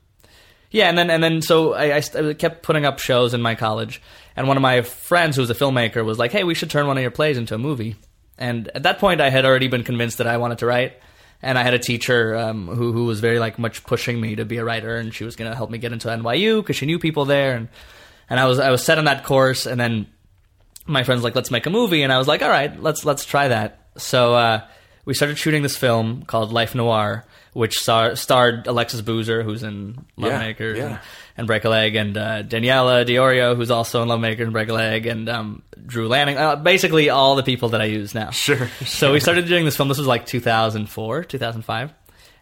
yeah, and then and then so I, I kept putting up shows in my college, and one of my friends who was a filmmaker was like, "Hey, we should turn one of your plays into a movie." And at that point, I had already been convinced that I wanted to write, and I had a teacher um, who who was very like much pushing me to be a writer, and she was going to help me get into NYU because she knew people there, and and I was I was set on that course, and then my friends like let's make a movie and i was like all right let's let's try that. So uh, we started shooting this film called life noir which star- starred alexis boozer who's in Yeah, lovemaker yeah. and, and break a leg and uh, daniela diorio who's also in lovemaker and break a leg and um, drew lanning uh, basically all the people that i use now. Sure, so we started doing this film this was like 2004 2005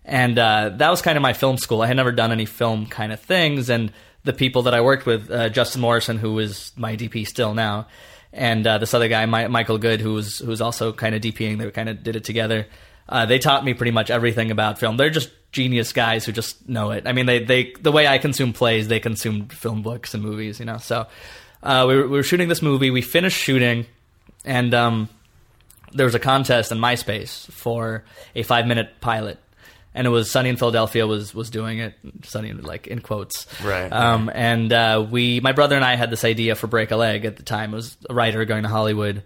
and uh, that was kind of my film school. I had never done any film kind of things and the people that i worked with uh, justin morrison who is my dp still now and uh, this other guy Mi- michael good who was who was also kind of dping they kind of did it together. Uh, they taught me pretty much everything about film. They're just genius guys who just know it. I mean they, they the way i consume plays they consume film books and movies you know? So uh, we, were, we were shooting this movie. We finished shooting and um, there was a contest in MySpace for a five minute pilot, and it was Sunny in Philadelphia was was doing it. Sunny like in quotes, Right. Um, and uh, we, my brother and I, had this idea for Break a Leg at the time. It was a writer going to Hollywood.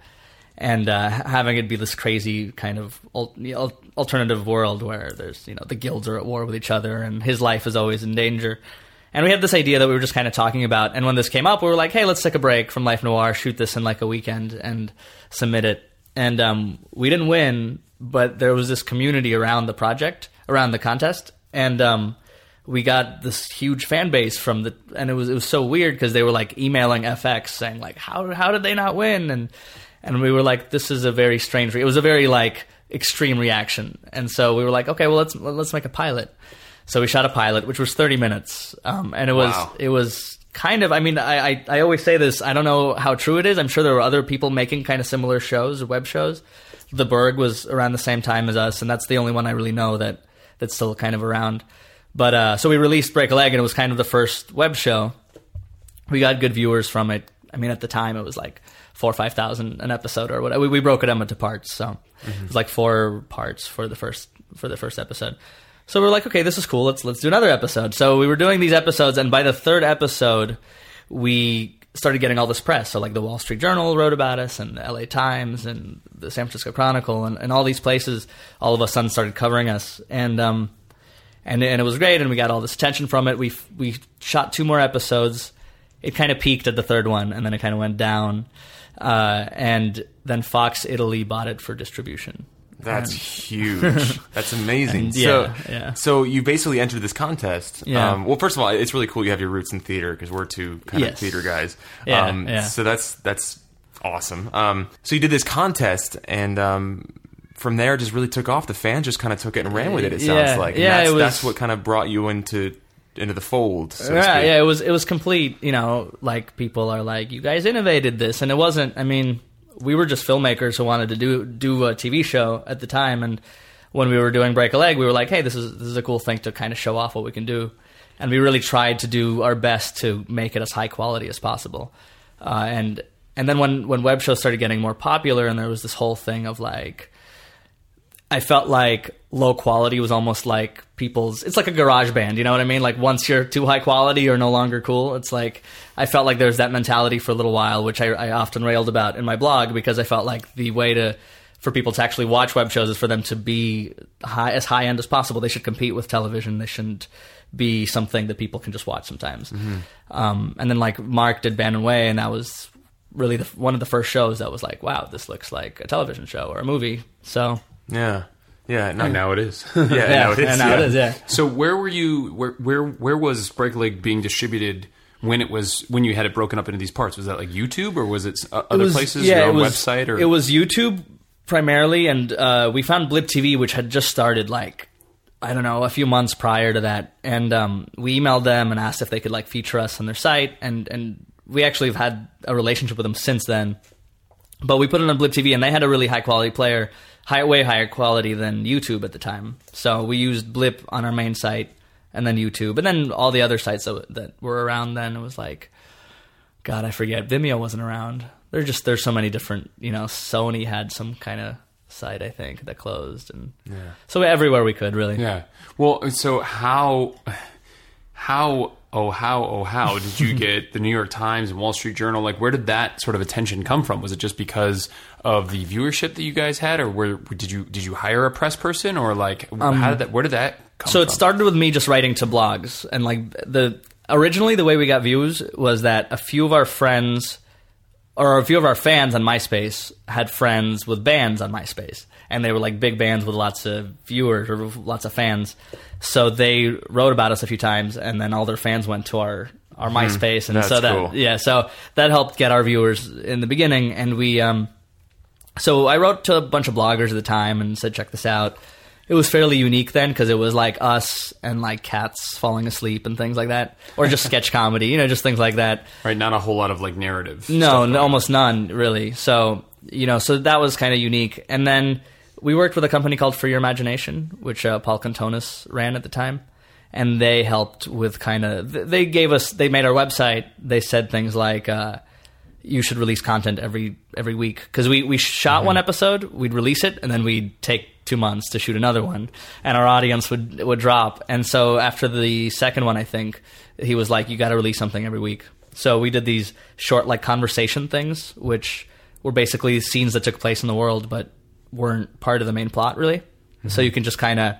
And uh, having it be this crazy kind of al- al- alternative world where there's you know the guilds are at war with each other and his life is always in danger, and we had this idea that we were just kind of talking about. And when this came up, we were like, hey, let's take a break from Life Noir, shoot this in like a weekend, and submit it. And um, we didn't win, but there was this community around the project, around the contest, and um, we got this huge fan base from the. And it was it was so weird because they were like emailing FX saying like, how how did they not win? And and we were like, this is a very strange. Re-. It was a very like extreme reaction, and so we were like, okay, well let's let's make a pilot. So we shot a pilot, which was 30 minutes, um, and it was Wow. it was kind of. I mean, I, I I always say this. I don't know how true it is. I'm sure there were other people making kind of similar shows, web shows. The Berg was around the same time as us, and that's the only one I really know that that's still kind of around. But uh, so we released Break a Leg, and it was kind of the first web show. We got good viewers from it. I mean, at the time, it was like four or five thousand an episode or whatever. We, we broke it up into parts, so it was like four parts for the first for the first episode. So we we're like, okay, this is cool. Let's let's do another episode. So we were doing these episodes, and by the third episode, we started getting all this press. So like the Wall Street Journal wrote about us, and the L.A. Times, and the San Francisco Chronicle, and, and all these places. All of a sudden started covering us, and um, and and it was great, and we got all this attention from it. We we shot two more episodes. It kind of peaked at the third one, and then it kind of went down. Uh, and then Fox Italy bought it for distribution. That's huge. That's amazing. And so, yeah, yeah. so you basically entered this contest. Yeah. Um, well, first of all, it's really cool you have your roots in theater because we're two kind of theater guys. Yeah, um, yeah. So that's that's awesome. Um, so you did this contest, and um, from there, it just really took off. The fans just kind of took it and ran with it. It sounds Yeah, like. And yeah, That's, was- that's what kind of brought you into into the fold. So yeah, yeah, it was it was complete. You know, like people are like, you guys innovated this, and it wasn't. I mean, we were just filmmakers who wanted to do do a TV show at the time, and when we were doing Break a Leg, we were like, hey, this is this is a cool thing to kind of show off what we can do, and we really tried to do our best to make it as high quality as possible, uh, and and then when when web shows started getting more popular, and there was this whole thing of like. I felt like low quality was almost like people's. It's like a garage band, you know what I mean? Like once you're too high quality, you're no longer cool. It's like I felt like there was that mentality for a little while, which I, I often railed about in my blog because I felt like the way to for people to actually watch web shows is for them to be high as high end as possible. They should compete with television. They shouldn't be something that people can just watch sometimes. Um, and then like Mark did Bannon Way, and that was really the, one of the first shows that was like, wow, this looks like a television show or a movie. So yeah, yeah. No, And now it is. yeah, now it is. and now yeah. it is, yeah. So where were you? Where where where was Break Leg being distributed when it was when you had it broken up into these parts? Was that like YouTube or was it uh, other was- places? yeah, your it own was, website or it was YouTube primarily, and uh, we found Blip TV, which had just started like I don't know a few months prior to that, and um, we emailed them and asked if they could like feature us on their site, and and we actually have had a relationship with them since then. But we put it on Blip TV, and they had a really high quality player, high, way higher quality than YouTube at the time. So we used Blip on our main site, and then YouTube, and then all the other sites that, that were around then. It was like God, I forget. Vimeo wasn't around. There's just there's so many different. You know, Sony had some kind of site I think that closed, and yeah. so everywhere we could really. Yeah. Well, so how how oh how oh how did you get the New York Times and Wall Street Journal? Like, where did that sort of attention come from? Was it just because of the viewership that you guys had, or where did you did you hire a press person, or like how um, did that? Where did that come So from? it started with me just writing to blogs, and like the originally the way we got views was that a few of our friends or a few of our fans on MySpace had friends with bands on MySpace, and they were like big bands with lots of viewers or lots of fans. So they wrote about us a few times, and then all their fans went to our our MySpace, and so that cool. yeah, so that helped get our viewers in the beginning, and we um, so I wrote to a bunch of bloggers at the time and said, check this out. It was fairly unique then because it was like us and like cats falling asleep and things like that, or just sketch comedy, you know, just things like that. right? Not a whole lot of like narrative. No, stuff no, going almost none really. So you know, so that was kind of unique. And then we worked with a company called Free Your Imagination, which uh, Paul Cantonis ran at the time, and they helped with kind of. They gave us. They made our website. They said things like. Uh, you should release content every every week because we we shot one mm-hmm. episode, we'd release it, and then we'd take two months to shoot another one, and our audience would would drop. And so after the second one, I think he was like, "You got to release something every week." So we did these short like conversation things, which were basically scenes that took place in the world, but weren't part of the main plot really. So mm-hmm. you can just kind of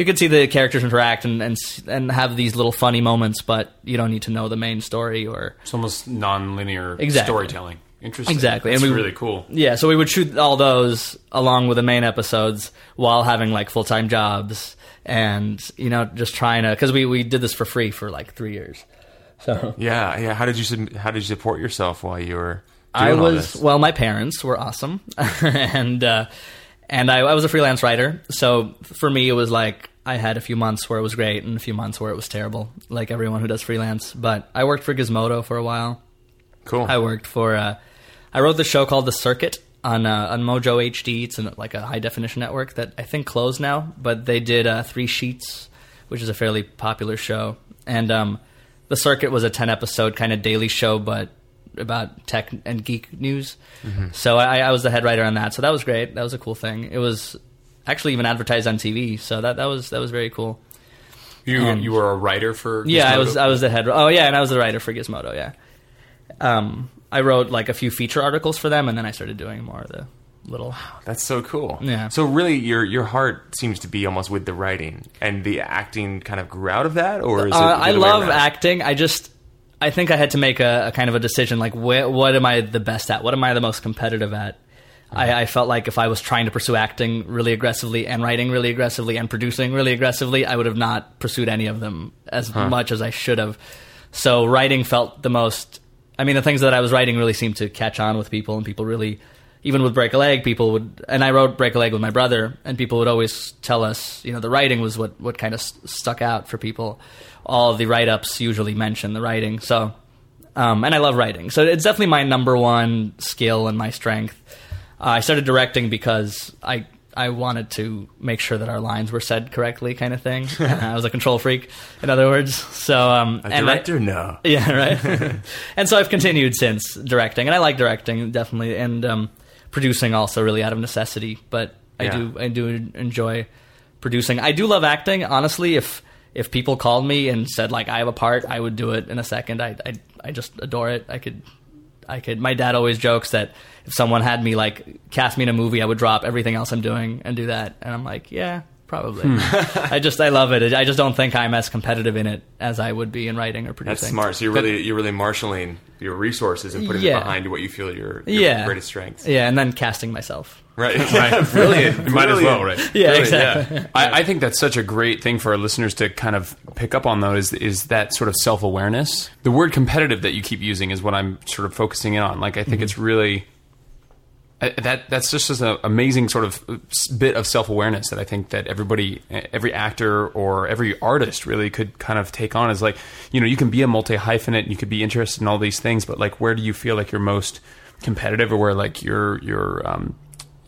you can see the characters interact and, and and have these little funny moments, but you don't need to know the main story or It's almost non-linear Exactly. storytelling. Interesting. Exactly, That's and we really cool. Yeah, so we would shoot all those along with the main episodes while having like full time jobs and you know just trying to because we we did this for free for like three years. So Yeah, yeah. How did you how did you support yourself while you were? I was well, my parents were awesome, and uh, and I, I was a freelance writer. So for me, it was like I had a few months where it was great and a few months where it was terrible, like everyone who does freelance. But I worked for Gizmodo for a while. Cool. I worked for. Uh, I wrote the show called The Circuit on uh, on Mojo HD. It's an, like a high definition network that I think closed now, but they did uh, Three Sheets, which is a fairly popular show. And um, The Circuit was a ten episode kind of daily show, but about tech and geek news. So I, I was the head writer on that. So that was great. That was a cool thing. It was actually even advertised on TV. So that that was that was very cool. You And- you were a writer for Yeah, I was I was the head. Oh yeah, and I was the writer for Gizmodo. Yeah, um, I wrote like a few feature articles for them, and then I started doing more of the little. That's so cool. Yeah. So really, your your heart seems to be almost with the writing, and the acting kind of grew out of that, or is it? Uh, the I love acting. I just I think I had to make a, a kind of a decision like wh- what am I the best at? What am I the most competitive at? I, I felt like if I was trying to pursue acting really aggressively and writing really aggressively and producing really aggressively, I would have not pursued any of them as much as I should have. So writing felt the most. I mean, the things that I was writing really seemed to catch on with people, and people really, even with Break a Leg, people would. And I wrote Break a Leg with my brother, and people would always tell us, you know, the writing was what what kind of st- stuck out for people. All the write ups usually mention the writing, so. Um, and I love writing, so it's definitely my number one skill and my strength. Uh, I started directing because I I wanted to make sure that our lines were said correctly, kind of thing. I was a control freak, in other words. So um, A and I- director, no. yeah, right. and so I've continued since directing, and I like directing definitely, and um, producing also really out of necessity. But I Yeah. do I do enjoy producing. I do love acting. Honestly, if if people called me and said like I have a part, I would do it in a second. I I, I just adore it. I could. I could. My dad always jokes that if someone had me like cast me in a movie, I would drop everything else I'm doing and do that. And I'm like, yeah, probably. Hmm. I just I love it. I just don't think I'm as competitive in it as I would be in writing or producing. That's smart. So you're really you're really marshaling your resources and putting Yeah. it behind what you feel your, your Yeah. greatest strengths. Yeah, and then casting myself. Right. Right. Brilliant. You might as well, right? Yeah, Really, exactly. yeah. I, I think that's such a great thing for our listeners to kind of pick up on, though, is, is that sort of self awareness. The word competitive that you keep using is what I'm sort of focusing in on. Like, I think Mm-hmm. it's really. I- That that's just an amazing sort of bit of self awareness that I think that everybody, every actor or every artist really could kind of take on. Is like, you know, you can be a multi hyphenate, you could be interested in all these things, but like, where do you feel like you're most competitive, or where like your your um,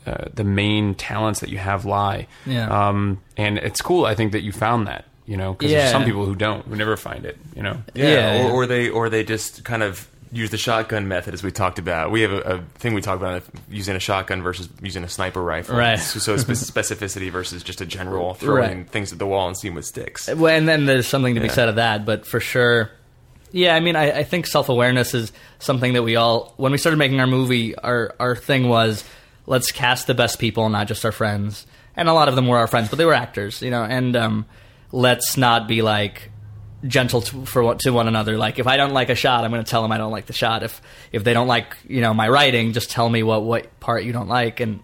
uh, the main talents that you have lie. Yeah. Um, and it's cool. I think that you found that. You know, because Yeah. there's some people who don't, who never find it. You know. Yeah, Yeah, or, or they or they just kind of use the shotgun method as we talked about. We have a, a thing we talk about uh, using a shotgun versus using a sniper rifle. Right. So, so specificity versus just a general throwing Right. things at the wall and seeing what sticks. Well, and then there's something to be said of that, but for sure, yeah. I mean, I, I think self awareness is something that we all. When we started making our movie, our our thing was let's cast the best people, not just our friends. And a lot of them were our friends, but they were actors, you know. And um, let's not be like gentle to, for to one another. Like if I don't like a shot, I'm going to tell them I don't like the shot. If if they don't like you know my writing, just tell me what what part you don't like and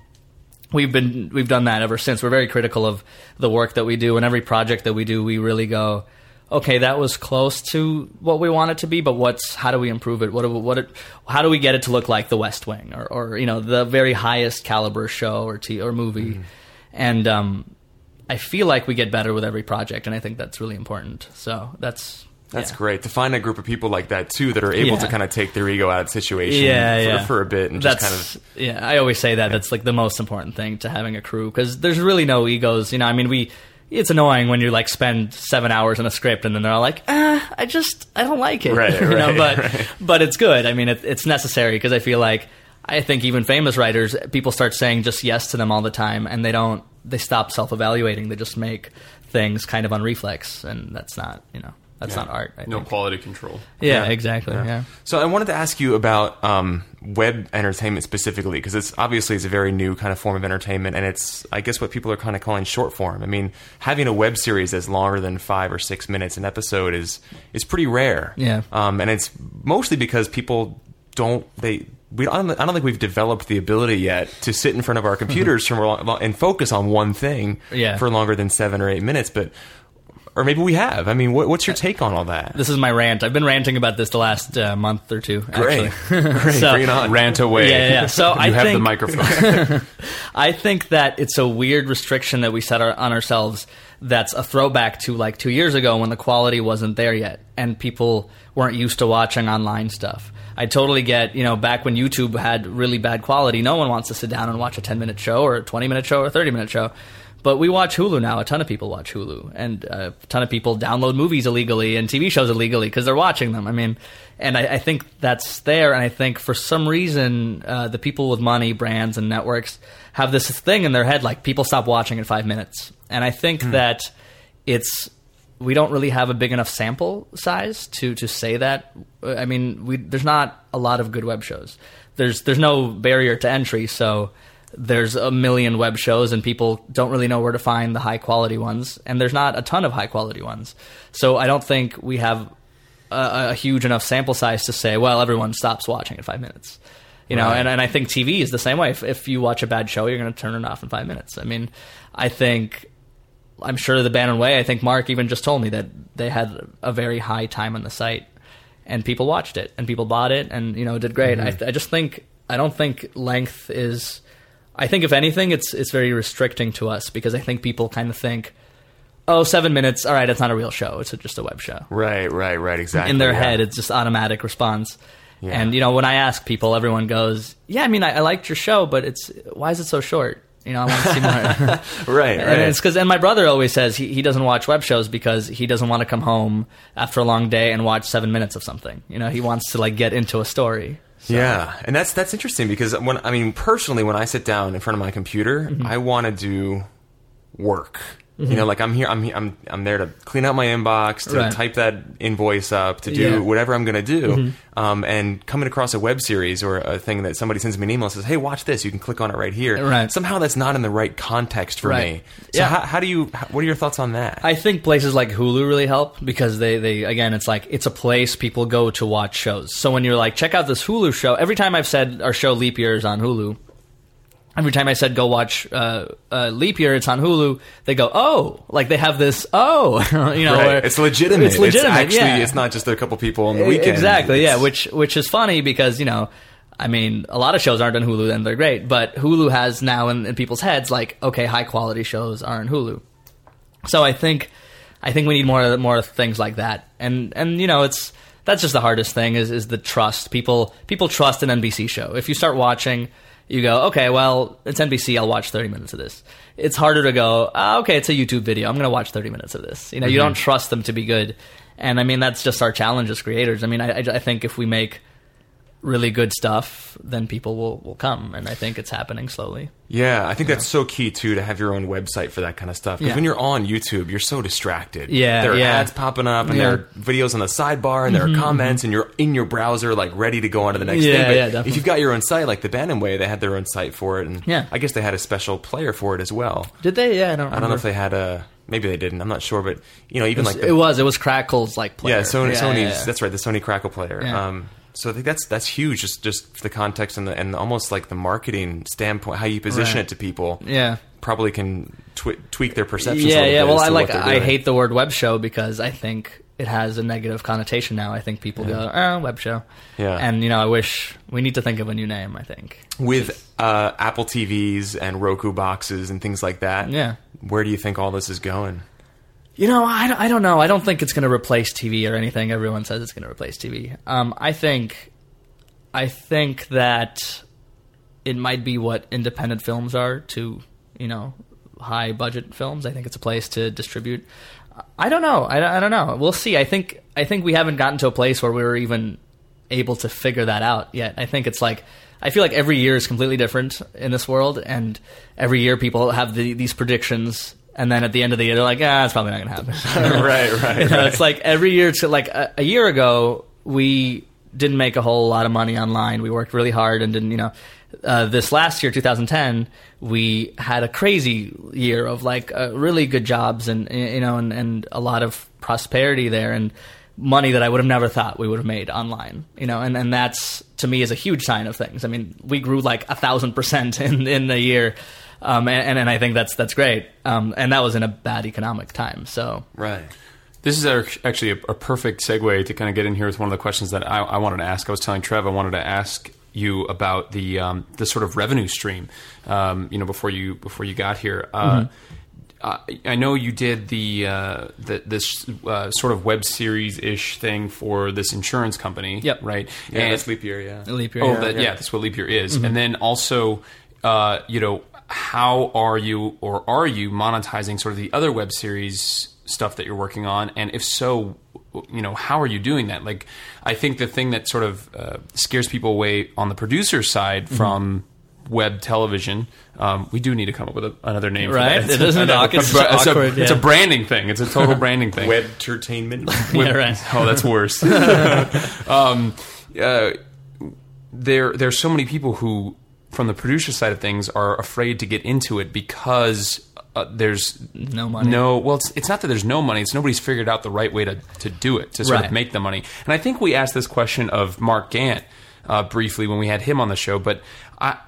we've been we've done that ever since. We're very critical of the work that we do, and every project that we do, we really go, okay, that was close to what we want it to be, but what's how do we improve it? What do, what it, how do we get it to look like The West Wing or, or you know the very highest caliber show or t or movie? And um, I feel like we get better with every project, and I think that's really important. So that's That's yeah. great to find a group of people like that too that are able to kind of take their ego out of the situation yeah, for, yeah. for a bit and that's, just kind of yeah. I always say that that's like the most important thing to having a crew because there's really no egos. You know, I mean, we. It's annoying when you like spend seven hours in a script and then they're all like, ah, I just I don't like it. Right, you know, but right. but it's good. I mean, it, it's necessary because I feel like I think even famous writers, people start saying just yes to them all the time, and they don't. They stop self evaluating. They just make things kind of on reflex, and that's not you know that's not art. I No think. quality control. Yeah, Yeah. exactly. Yeah. So I wanted to ask you about um, web entertainment specifically because it's obviously it's a very new kind of form of entertainment, and it's I guess what people are kind of calling short form. I mean, having a web series that's longer than five or six minutes an episode is is pretty rare. Yeah. um, and it's mostly because people don't they. We, I don't I don't think we've developed the ability yet to sit in front of our computers for and focus on one thing Yeah. for longer than seven or eight minutes. But or maybe we have. I mean, what, what's your take on all that? This is my rant. I've been ranting about this the last uh, month or two. Great, Actually. great, So- bring it on. Rant away. Yeah, yeah, yeah. So you I have the microphone. I think that it's a weird restriction that we set our, on ourselves that's a throwback to like two years ago when the quality wasn't there yet and people weren't used to watching online stuff. I totally get, you know, back when YouTube had really bad quality, no one wants to sit down and watch a 10 minute show or a 20 minute show or a 30 minute show. But we watch Hulu now. A ton of people watch Hulu, and a ton of people download movies illegally and TV shows illegally because they're watching them. I mean, and I, I think that's there. And I think for some reason, uh, the people with money, brands, and networks have this thing in their head like people stop watching in five minutes. And I think that it's we don't really have a big enough sample size to to say that. I mean, we there's not a lot of good web shows. There's there's no barrier to entry, so there's a million web shows and people don't really know where to find the high quality ones and there's not a ton of high quality ones. So I don't think we have a, a huge enough sample size to say, well, everyone stops watching in 5 minutes. You know, and, and I think TV is the same way. If, if you watch a bad show, you're going to turn it off in five minutes. I mean, I think I'm sure the Bannon Way. I think Mark even just told me that they had a very high time on the site, and people watched it, and people bought it, and you know, did great. Mm-hmm. I, I just think I don't think length is. I think if anything, it's it's very restricting to us because I think people kind of think, oh, seven minutes, all right, it's not a real show; it's just a web show. Right, right, right. Exactly. In their yeah. head, it's just automatic response. Yeah. And you know, when I ask people, everyone goes, "Yeah, I mean, I, I liked your show, but it's why is it so short?" You know, I want to see more. Right, And right. it's because, and my brother always says he, he doesn't watch web shows because he doesn't want to come home after a long day and watch seven minutes of something. You know, he wants to like get into a story. Yeah, and that's that's interesting because when I mean personally, when I sit down in front of my computer, Mm-hmm. I want to do work. You know, like I'm here, I'm I'm I'm there to clean out my inbox, to Right. type that invoice up, to do Yeah. Mm-hmm. whatever I'm going to do. Um, and coming across a web series or a thing that somebody sends me an email and says, "Hey, watch this," you can click on it right here. Right. Somehow that's not in the right context for Right. me. So Yeah. how, how do you? What are your thoughts on that? I think places like Hulu really help because they, they again, it's like it's a place people go to watch shows. So when you're like, check out this Hulu show, every time I've said our show Leap Year is on Hulu, every time I said go watch uh, uh, Leap Year, it's on Hulu, they go, oh, like they have this, oh, you know, Right. It's legitimate. It's legitimate. actually, yeah. it's not just a couple people on the weekend. Exactly, yeah, which which is funny because you know, I mean, a lot of shows aren't on Hulu and they're great, but Hulu has now in, in people's heads like, okay, high quality shows are on Hulu. So I think I think we need more more things like that, and and you know, it's that's just the hardest thing is is the trust. People people trust an NBC show. If you start watching. You go, okay, well, it's NBC. I'll watch 30 minutes of this. It's harder to go, ah, okay, it's a YouTube video. I'm going to watch 30 minutes of this. You know, you don't trust them to be good. And I mean, that's just our challenge as creators. I mean, I, I think if we make really good stuff, then people will, will come. And I think it's happening slowly. Yeah, I think that's so key too to have your own website for that kind of stuff. Because Yeah. when you're on YouTube, you're so distracted. Yeah, there are yeah. ads popping up, and Yeah. Mm-hmm, there are videos on the sidebar, and there are comments, and you're in your browser, like ready to go on to the next Yeah, thing. But yeah, definitely. if you've got your own site, like the Bannon Way, they had their own site for it, and Yeah. I guess they had a special player for it as well. Did they? Yeah, I don't. I don't know if they had a. Maybe they didn't. I'm not sure, but you know, even like the, it was. It was Crackle's like player. yeah, Sony, yeah, Sony's. yeah. That's right, the Sony Crackle player. Yeah. Um, so I think that's that's huge. Just just the context and the and almost like the marketing standpoint, how you position Right. it to people. Yeah. probably can twi- tweak their perceptions. a Yeah, yeah. Well, I like. I hate the word web show because I think it has a negative connotation now. I think people go, "Oh, web show." Yeah. And you know, I wish we need to think of a new name. I think. with uh, Apple TVs and Roku boxes and things like that. Yeah. where do you think all this is going? You know, I, I don't know. I don't think it's going to replace TV or anything. Everyone says it's going to replace TV. Um, I think, I think that it might be what independent films are to you know high budget films. I think it's a place to distribute. I don't know. I, I don't know. We'll see. I think I think we haven't gotten to a place where we're even able to figure that out yet. I think it's like I feel like every year is completely different in this world, and every year people have the, these predictions, and then at the end of the year they're like, ah, it's probably not going to happen. right, right, You know, It's like every year. It's like a, a year ago, we didn't make a whole lot of money online. We worked really hard and didn't, you know. Uh, this last year, 2010, we had a crazy year of like uh, really good jobs and you know and, and a lot of prosperity there. And money that I would have never thought we would have made online. You know, and, and that's to me is a huge sign of things. I mean, we grew like a thousand percent in in a year. Um, and, and I think that's that's great, um, and that was in a bad economic time. So Right. This is actually a, a perfect segue to kind of get in here with one of the questions that I, I wanted to ask. I was telling Trev I wanted to ask you about the um, the sort of revenue stream. Um, you know, before you before you got here. Uh, uh, I know you did the, uh, the this uh, sort of web series ish thing for this insurance company, Yep. right? Yeah, And- that's leap year. Yeah. leap year. Oh, yeah. that, yeah. that's what leap year is. And then also, uh, you know, how are you or are you monetizing sort of the other web series stuff that you're working on? And if so, you know, how are you doing that? Like, I think the thing that sort of uh, scares people away on the producer side from web television. Um, we do need to come up with a, another name, Right? For that. It isn't I know. awkward- it's But it's, awkward, a, it's a branding thing. It's a total branding thing. Web entertainment. yeah, right. Oh, that's worse. um, uh, there, there's so many people who, from the producer side of things, are afraid to get into it because uh, there's No money. No, well, it's, it's not that there's no money. It's nobody's figured out the right way to, to do it to sort Right. of make the money. And I think we asked this question of Mark Gantt uh, briefly when we had him on the show, but I.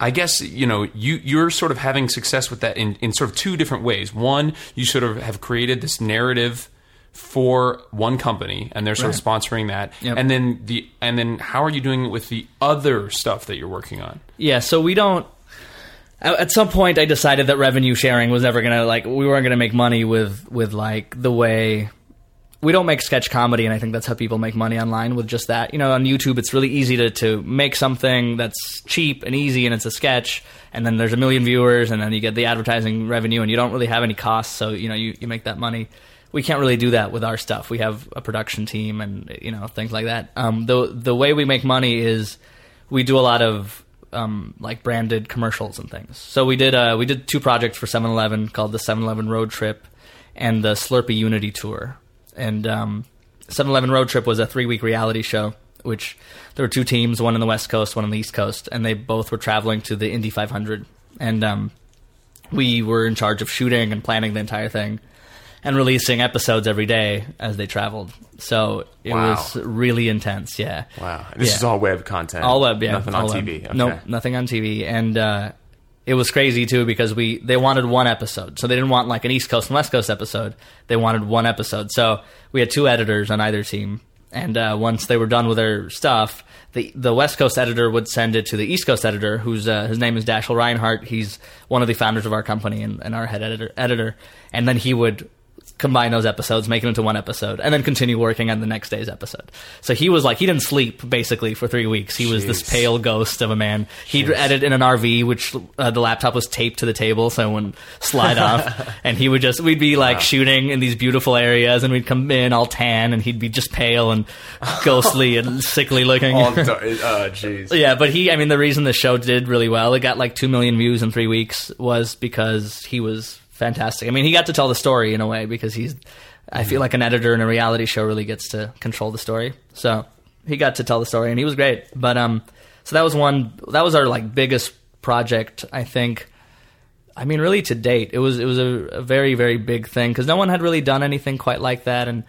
I guess you know you you're sort of having success with that in, in sort of two different ways. One, you sort of have created this narrative for one company, and they're sort of sponsoring that. Yep. And then the and then how are you doing it with the other stuff that you're working on? Yeah, so we don't. At at some point, I decided that revenue sharing was never gonna like we weren't gonna make money with with like the way we don't make sketch comedy, and I think that's how people make money online with just that. You know, on YouTube, it's really easy to to make something that's cheap and easy, and it's a sketch, and then there's a million viewers, and then you get the advertising revenue, and you don't really have any costs, so you know you you make that money. We can't really do that with our stuff. We have a production team, and you know things like that. Um, the the way we make money is we do a lot of um, like branded commercials and things. So we did uh, we did two projects for 7-Eleven called the 7-Eleven Road Trip and the Slurpee Unity Tour. And um, 7-Eleven Road Trip was a three week reality show, which there were two teams, one on the West Coast, one on the East Coast, and they both were traveling to the Indy 500. And um, we were in charge of shooting and planning the entire thing and releasing episodes every day as they traveled. So it Wow. was really intense. Yeah. Wow. This Yeah. is all web content. All web, yeah. Nothing on web. TV. Okay. Nope, nothing on TV. And uh, it was crazy too because we they wanted one episode, so they didn't want like an East Coast and West Coast episode. They wanted one episode. So we had two editors on either team, and uh, once they were done with their stuff, the the West Coast editor would send it to the East Coast editor, whose uh, his name is Dashiell Reinhardt. He's one of the founders of our company and, and our head editor. Editor, and then he would combine those episodes, make it into one episode, and then continue working on the next day's episode. So he was like, he didn't sleep basically for three weeks. He was this pale ghost of a man. He'd edit in an RV, which uh, the laptop was taped to the table so it wouldn't slide off. And he would just, we'd be like shooting in these beautiful areas, and we'd come in all tan, and he'd be just pale and ghostly and sickly looking. All the- uh, jeez. Yeah, but he, I mean, the reason the show did really well, it got like 2 million views in three weeks, was because he was fantastic. I mean, he got to tell the story in a way because he's, I feel like an editor in a reality show really gets to control the story. So he got to tell the story and he was great. But, um, so that was one, that was our like biggest project, I think. I mean, really to date, it was, it was a, a very, very big thing because no one had really done anything quite like that. And,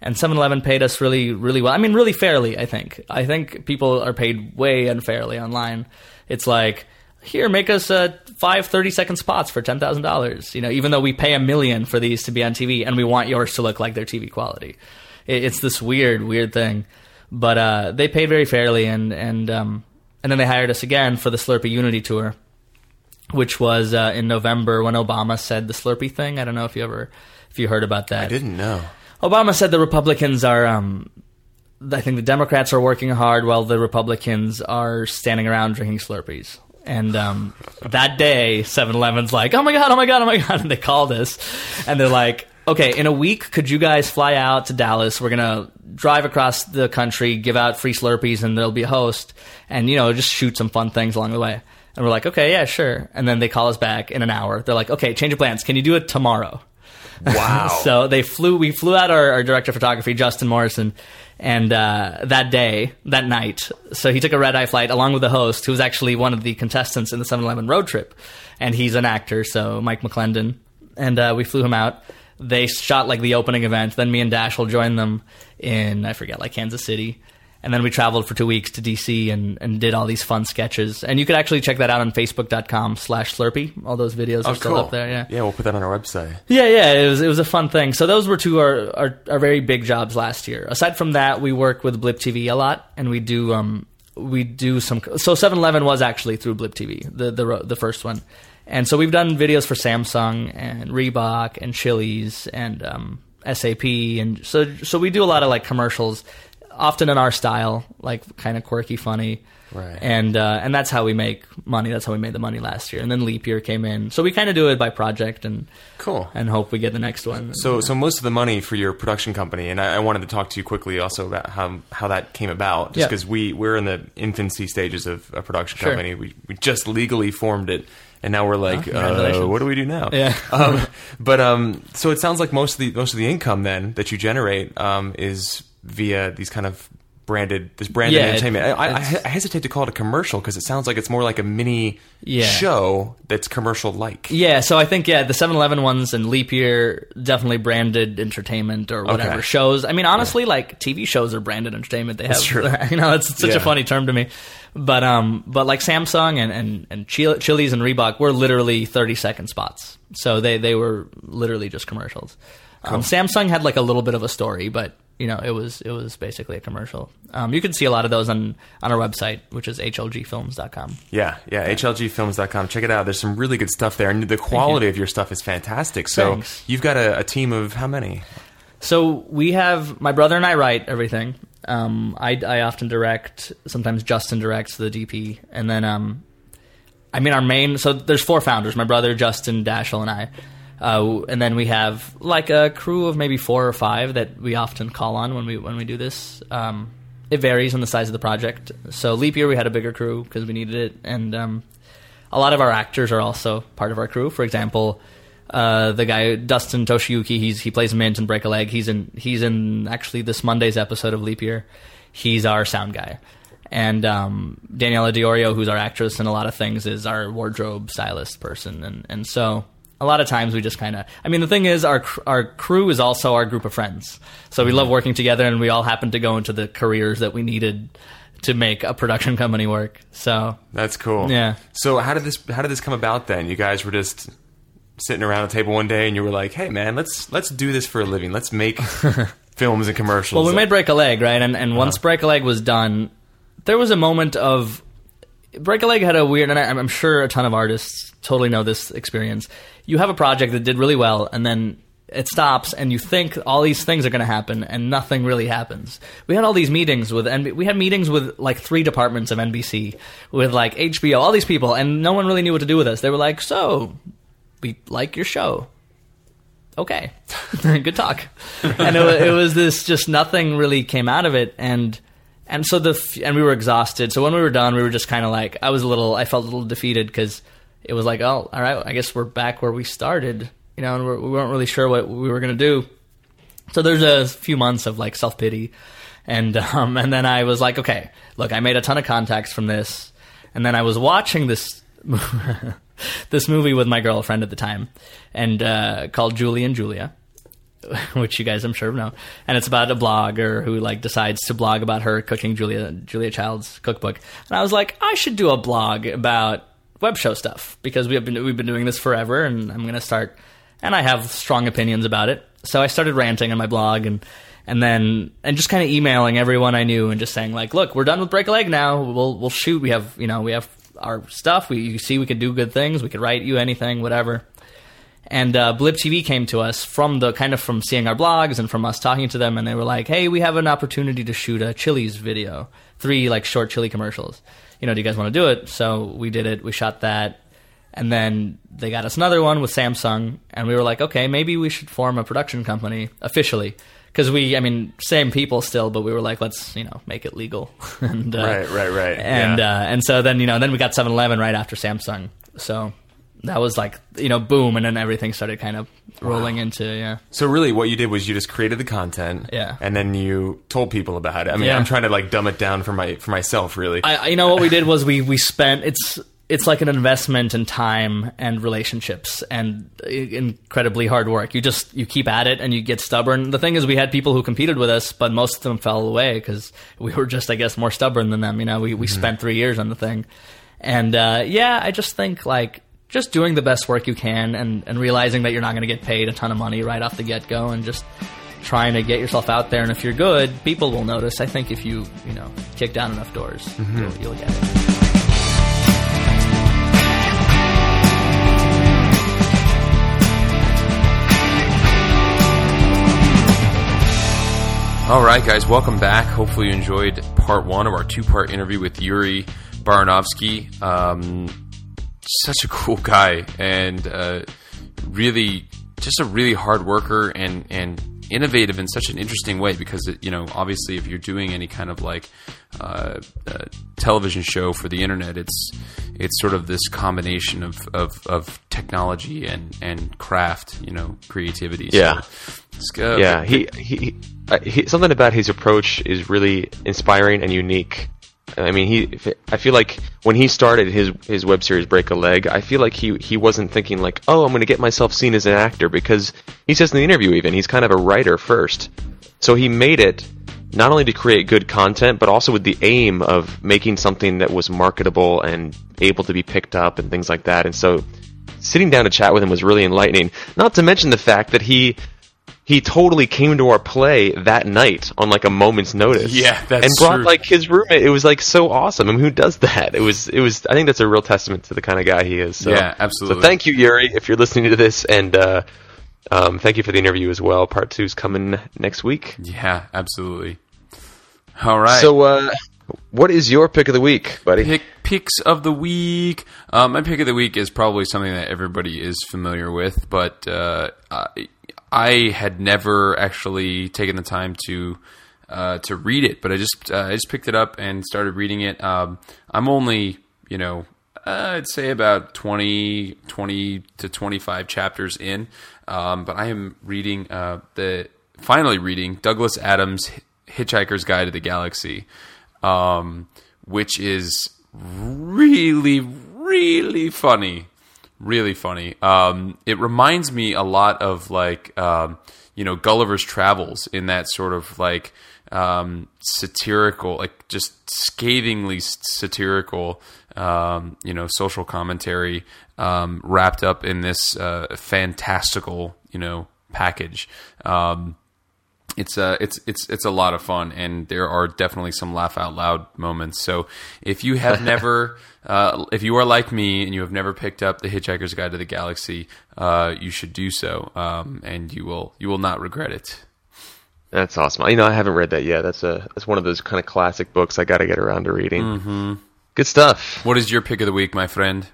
and 7-Eleven paid us really, really well. I mean, really fairly. I think. I think people are paid way unfairly online. It's like, here, make us uh, five 30 second spots for ten thousand dollars. You know, even though we pay a million for these to be on TV, and we want yours to look like their TV quality. It, it's this weird, weird thing. But uh, they paid very fairly, and and um, and then they hired us again for the Slurpee Unity tour, which was uh, in November when Obama said the Slurpee thing. I don't know if you ever if you heard about that. I didn't know. Obama said the Republicans are. Um, I think the Democrats are working hard while the Republicans are standing around drinking Slurpees. And um, that day, 7-Eleven's like, "Oh my god, oh my god, oh my god!" And they called us, and they're like, "Okay, in a week, could you guys fly out to Dallas? We're gonna drive across the country, give out free Slurpees, and there'll be a host, and you know, just shoot some fun things along the way." And we're like, "Okay, yeah, sure." And then they call us back in an hour. They're like, "Okay, change of plans. Can you do it tomorrow?" Wow. so they flew. We flew out our, our director of photography, Justin Morrison, and uh, that day, that night, so he took a red eye flight along with the host, who was actually one of the contestants in the 7-Eleven road trip, and he's an actor, so Mike McClendon, and uh, we flew him out. they shot like the opening event. Then me and Dashiell join them in I forget like Kansas City, and then we traveled for two weeks to DC and, and did all these fun sketches. And you could actually check that out on Facebook.com/slash Slurpee. All those videos are Oh, still cool. up there. Yeah. yeah, we'll put that on our website. Yeah, yeah, it was it was a fun thing. So those were two our, our our very big jobs last year. Aside from that, we work with Blip TV a lot, and we do um we do some. So 7-Eleven was actually through Blip TV, the the the first one, and so we've done videos for Samsung and Reebok and Chili's and um, SAP, and so so we do a lot of like commercials, often in our style, like kind of quirky, funny. Right. And uh, and that's how we make money. That's how we made the money last year. And then leap year came in, so we kind of do it by project and Cool. and hope we get the next one. So, so most of the money for your production company, and I, I wanted to talk to you quickly also about how how that came about, just Yeah. because we we're in the infancy stages of a production Sure. company. We we just legally formed it, and now we're like, uh, what do we do now? Yeah. um, but um, so it sounds like most of the most of the income then that you generate um, is via these kind of branded this branded Yeah, it- entertainment. I, I, I hesitate to call it a commercial because it sounds like it's more like a mini Yeah. show that's commercial like. yeah, so I think yeah, the 7-Eleven ones and leap year definitely branded entertainment or whatever Okay. shows. I mean, honestly, like TV shows are branded entertainment. They have, true. you know, it's such Yeah. a funny term to me. But um, but like Samsung and and and Chil- Chili's and Reebok were literally 30 second spots. So they they were literally just commercials. Um, Samsung had like a little bit of a story, but you know, it was it was basically a commercial. Um, you can see a lot of those on on our website, which is hlgfilms.com. Yeah, yeah, HLGfilms.com. Check it out. There's some really good stuff there, and the quality of your stuff is fantastic. So Thanks. you've got a, a team of how many? So we have my brother and I write everything. Um, I, I often direct. Sometimes Justin directs the DP, and then um, I mean our main. So there's four founders: my brother, Justin, Dashiell, and I. Uh, and then we have like a crew of maybe four or five that we often call on when we when we do this. Um, it varies on the size of the project. So leap year we had a bigger crew because we needed it, and um, a lot of our actors are also part of our crew. For example, uh, the guy Dustin Toshiyuki, he's he plays Mint and Break a Leg. He's in he's in actually this Monday's episode of Leap Year. He's our sound guy, and um, Daniela Diorio, who's our actress in a lot of things, is our wardrobe stylist person, and and so. A lot of times we just kind of. I mean, the thing is, our cr- our crew is also our group of friends. So we love mm-hmm. working together, and we all happen to go into the careers that we needed to make a production company work. So That's cool. Yeah. So how did this how did this come about then? You guys were just sitting around a table one day, and you were like, "Hey, man, let's let's do this for a living. Let's make films and commercials." Well, we made Break a Leg, right? And and uh-huh. once Break a Leg was done, there was a moment of Break a Leg had a weird, and I, I'm sure a ton of artists totally know this experience. You have a project that did really well, and then it stops, and you think all these things are going to happen, and nothing really happens. We had all these meetings with, and we had meetings with like three departments of NBC, with like HBO, all these people, and no one really knew what to do with us. They were like, "So, we like your show." okay, good talk. And it, it was this just nothing really came out of it, and and so the and we were exhausted. So when we were done, we were just kind of like I was a little, I felt a little defeated because it was like, oh, all right, I guess we're back where we started, you know, and we're, we weren't really sure what we were gonna do. So there's a few months of like self pity, and um, and then I was like, okay, look, I made a ton of contacts from this, and then I was watching this this movie with my girlfriend at the time, and uh, called Julie and Julia, which you guys I'm sure know, and it's about a blogger who like decides to blog about her cooking Julia Julia Child's cookbook, and I was like, I should do a blog about web show stuff because we have been we've been doing this forever, and I'm gonna start, and I have strong opinions about it, so I started ranting on my blog and. And then, and just kind of emailing everyone I knew, and just saying like, "Look, we're done with Break a Leg now. We'll we'll shoot. We have you know we have our stuff. We you see we could do good things. We could write you anything, whatever." And uh, Blip TV came to us from the kind of from seeing our blogs and from us talking to them, and they were like, "Hey, we have an opportunity to shoot a Chili's video, three like short chili commercials. You know, do you guys want to do it?" So we did it. We shot that, and then they got us another one with Samsung, and we were like, "Okay, maybe we should form a production company officially." Because we, I mean, same people still, but we were like, let's, you know, make it legal. and, uh, Right, right, right. And Yeah. uh, and so then you know then we got 7-Eleven right after Samsung. So that was like you know boom, and then everything started kind of rolling into yeah. So really, what you did was you just created the content, Yeah. and then you told people about it. I mean, Yeah. I'm trying to like dumb it down for my for myself, really. I, I- you know what we did was we we spent it's it's like an investment in time and relationships and incredibly hard work. You just you keep at it and you get stubborn. The thing is, we had people who competed with us, but most of them fell away because we were just, I guess, more stubborn than them. You know, we we mm-hmm. spent three years on the thing, and uh, yeah, I just think like just doing the best work you can and and realizing that you're not going to get paid a ton of money right off the get go and just trying to get yourself out there. And if you're good, people will notice. I think if you you know kick down enough doors, mm-hmm. you'll, you'll get it. All right, guys, welcome back. Hopefully, you enjoyed part one of our two part interview with Yuri Baranovsky. Um, such a cool guy and uh, really just a really hard worker and, and innovative in such an interesting way because it, you know obviously if you're doing any kind of like uh, uh, television show for the internet it's it's sort of this combination of, of, of technology and, and craft you know creativity yeah so, yeah he, he uh, he, something about his approach is really inspiring and unique. I mean, he. I feel like when he started his his web series Break a Leg, I feel like he he wasn't thinking like, oh, I'm going to get myself seen as an actor because he says in the interview even he's kind of a writer first. So he made it not only to create good content, but also with the aim of making something that was marketable and able to be picked up and things like that. And so sitting down to chat with him was really enlightening. Not to mention the fact that he he totally came to our play that night on like a moment's notice. Yeah, that's true. and brought true. like his roommate. It was like so awesome. I mean, who does that? It was it was. I think that's a real testament to the kind of guy he is. So, yeah, absolutely. So thank you, Yuri, if you're listening to this, and uh, um, thank you for the interview as well. Part two is coming next week. Yeah, absolutely. All right. So, uh, what is your pick of the week, buddy? Pick picks of the week. Um, my pick of the week is probably something that everybody is familiar with, but uh, I had never actually taken the time to uh, to read it, but I just uh, I just picked it up and started reading it. Um, I'm only you know uh, I'd say about 20, 20 to 25 chapters in, um, but I am reading uh, the finally reading Douglas Adams' Hitchhiker's Guide to the Galaxy, um, which is really really funny really funny. Um, it reminds me a lot of like um, you know Gulliver's Travels in that sort of like um, satirical, like just scathingly satirical, um, you know, social commentary um, wrapped up in this uh, fantastical, you know, package. Um, it's a uh, it's it's it's a lot of fun, and there are definitely some laugh out loud moments. So if you have never, uh, if you are like me and you have never picked up the Hitchhiker's Guide to the Galaxy, uh, you should do so, um, and you will you will not regret it. That's awesome. You know, I haven't read that yet. That's a that's one of those kind of classic books I got to get around to reading. Mm-hmm. Good stuff. What is your pick of the week, my friend?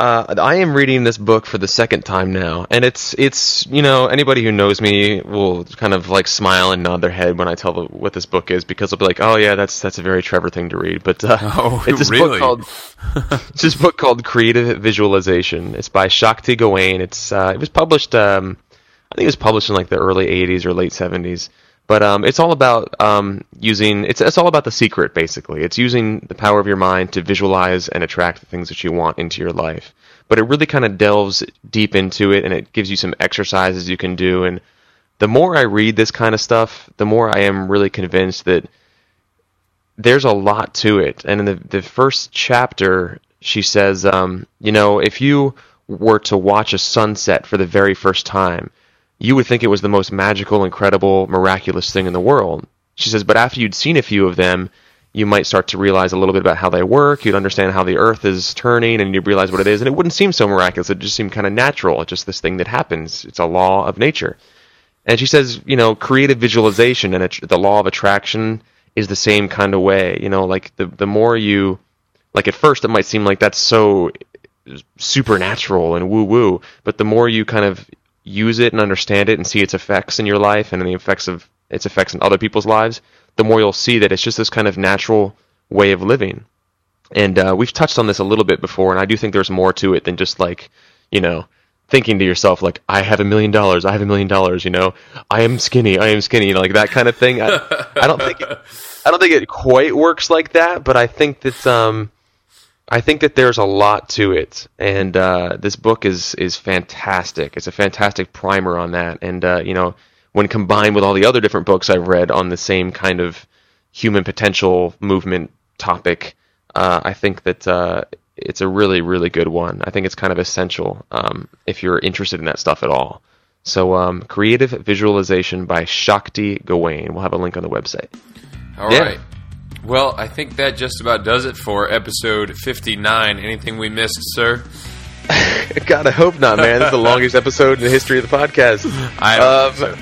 Uh, I am reading this book for the second time now, and it's it's you know anybody who knows me will kind of like smile and nod their head when I tell them what this book is because they'll be like, oh yeah, that's that's a very Trevor thing to read. But uh, oh, it's this really? book called it's this book called Creative Visualization. It's by Shakti Gawain. It's uh, it was published um, I think it was published in like the early '80s or late '70s. But um, it's all about um, using it's it's all about the secret basically. It's using the power of your mind to visualize and attract the things that you want into your life. But it really kind of delves deep into it, and it gives you some exercises you can do. And the more I read this kind of stuff, the more I am really convinced that there's a lot to it. And in the the first chapter, she says, um, you know, if you were to watch a sunset for the very first time you would think it was the most magical, incredible, miraculous thing in the world. She says, but after you'd seen a few of them, you might start to realize a little bit about how they work. You'd understand how the earth is turning, and you'd realize what it is. And it wouldn't seem so miraculous. It just seemed kind of natural. It's just this thing that happens. It's a law of nature. And she says, you know, creative visualization and the law of attraction is the same kind of way. You know, like the the more you, like at first it might seem like that's so eh, supernatural and woo woo, but the more you kind of use it and understand it and see its effects in your life and in the effects of its effects in other people's lives, the more you'll see that it's just this kind of natural way of living. And uh, we've touched on this a little bit before, and I do think there's more to it than just like, you know, thinking to yourself like, I have a million dollars, I have a million dollars, you know, I am skinny, I am skinny, you know, like that kind of thing. I, I don't think it, I don't think it quite works like that, but I think that um, I think that there's a lot to it, and uh, this book is is fantastic. It's a fantastic primer on that, and uh, you know, when combined with all the other different books I've read on the same kind of human potential movement topic, uh, I think that uh, it's a really really good one. I think it's kind of essential um, if you're interested in that stuff at all. So, um, creative visualization by Shakti Gawain. We'll have a link on the website. All Yeah. right. Well, I think that just about does it for episode 59. Anything we missed, sir? God, I hope not, man. This is the longest episode in the history of the podcast. I Um, so.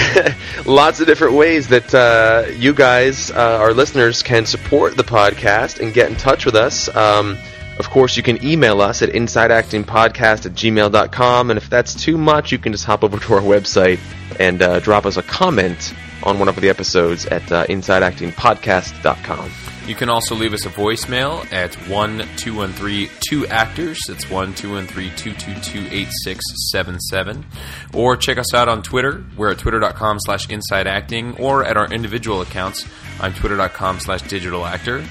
lots of different ways that uh, you guys, uh, our listeners, can support the podcast and get in touch with us. Um, of course, you can email us at insideactingpodcast at gmail.com, and if that's too much, you can just hop over to our website and uh, drop us a comment on one of the episodes at uh, insideactingpodcast.com. You can also leave us a voicemail at 1 213 2 actors. That's 1 213 222 8677. Or check us out on Twitter. We're at twitter.com slash inside acting or at our individual accounts. I'm twitter.com slash digital actor.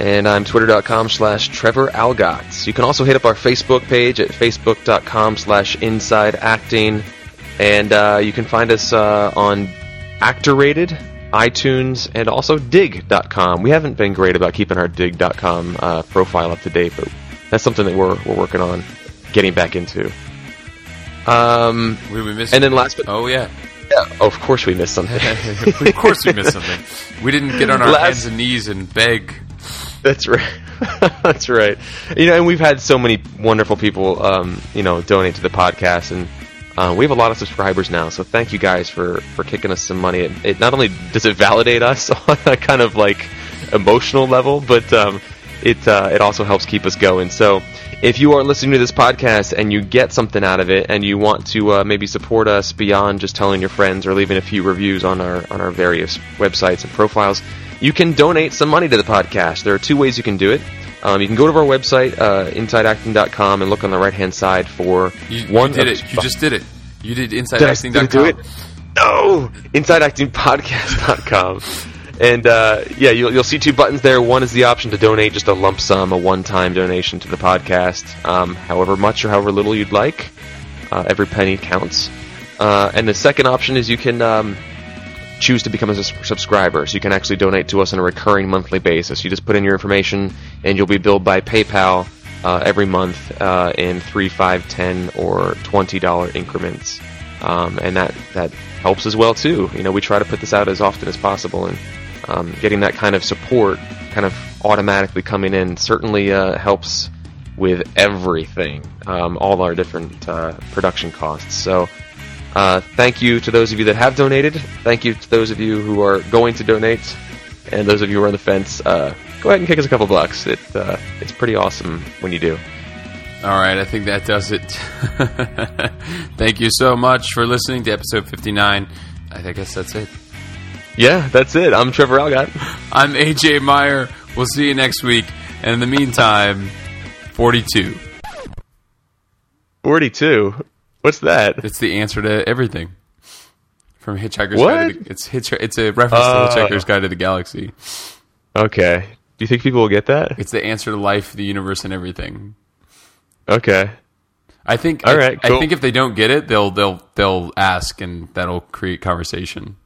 And I'm twitter.com slash Trevor Algatts. You can also hit up our Facebook page at facebook.com slash inside acting. And uh, you can find us uh, on Actor Rated, iTunes, and also digg.com. We haven't been great about keeping our digg.com uh, profile up to date, but that's something that we're, we're working on getting back into. Um, we miss? and then last but Oh, yeah. yeah, oh, of course we missed something. of course we missed something. We didn't get on our Last- hands and knees and beg. That's right. That's right. You know, and we've had so many wonderful people, um, you know, donate to the podcast, and uh, we have a lot of subscribers now. So thank you guys for for kicking us some money. It, it not only does it validate us on a kind of like emotional level, but um, it uh, it also helps keep us going. So if you are listening to this podcast and you get something out of it, and you want to uh, maybe support us beyond just telling your friends or leaving a few reviews on our on our various websites and profiles, you can donate some money to the podcast. There are two ways you can do it. Um, you can go to our website, uh, insideacting.com, and look on the right hand side for You, one. you did it. You just did it. You did did I, did I insideacting.com. do it? No! InsideActingPodcast.com. And uh, yeah, you'll, you'll see two buttons there. One is the option to donate just a lump sum, a one time donation to the podcast, um, however much or however little you'd like. Uh, every penny counts. Uh, and the second option is you can um, choose to become a subscriber. So you can actually donate to us on a recurring monthly basis. You just put in your information, and you'll be billed by PayPal uh, every month uh, in three, five, ten, or twenty dollar increments, um, and that that helps as well too. You know, we try to put this out as often as possible, and um, getting that kind of support, kind of automatically coming in, certainly uh, helps with everything, um, all our different uh, production costs. So. Uh, thank you to those of you that have donated. Thank you to those of you who are going to donate, and those of you who are on the fence. Uh, go ahead and kick us a couple bucks. It uh, it's pretty awesome when you do. All right, I think that does it. Thank you so much for listening to episode 59. I guess that's it. Yeah, that's it. I'm Trevor Algatt. I'm AJ Meyer. We'll see you next week. And in the meantime, 42. Forty-two. What's that? It's the answer to everything. From Hitchhiker's What? Guide to the, it's Hitch, It's a reference Oh. to uh. Hitchhiker's Guide to the Galaxy. Okay. Do you think people will get that? It's the answer to life, the universe, and everything. Okay. I think. All right, I, right, I think if they don't get it, they'll they'll they'll ask, and that'll create conversation.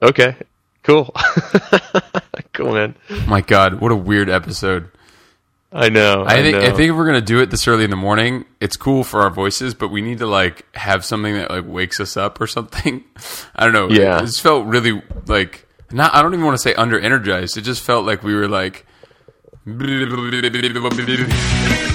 Okay. Cool. cool, man. My God, what a weird episode. I know. I think know. I think if we're gonna do it this early in the morning, it's cool for our voices, but we need to like have something that like wakes us up or something. I don't know. Yeah. it, just felt really like not. I don't even want to say under energized. It just felt like we were like.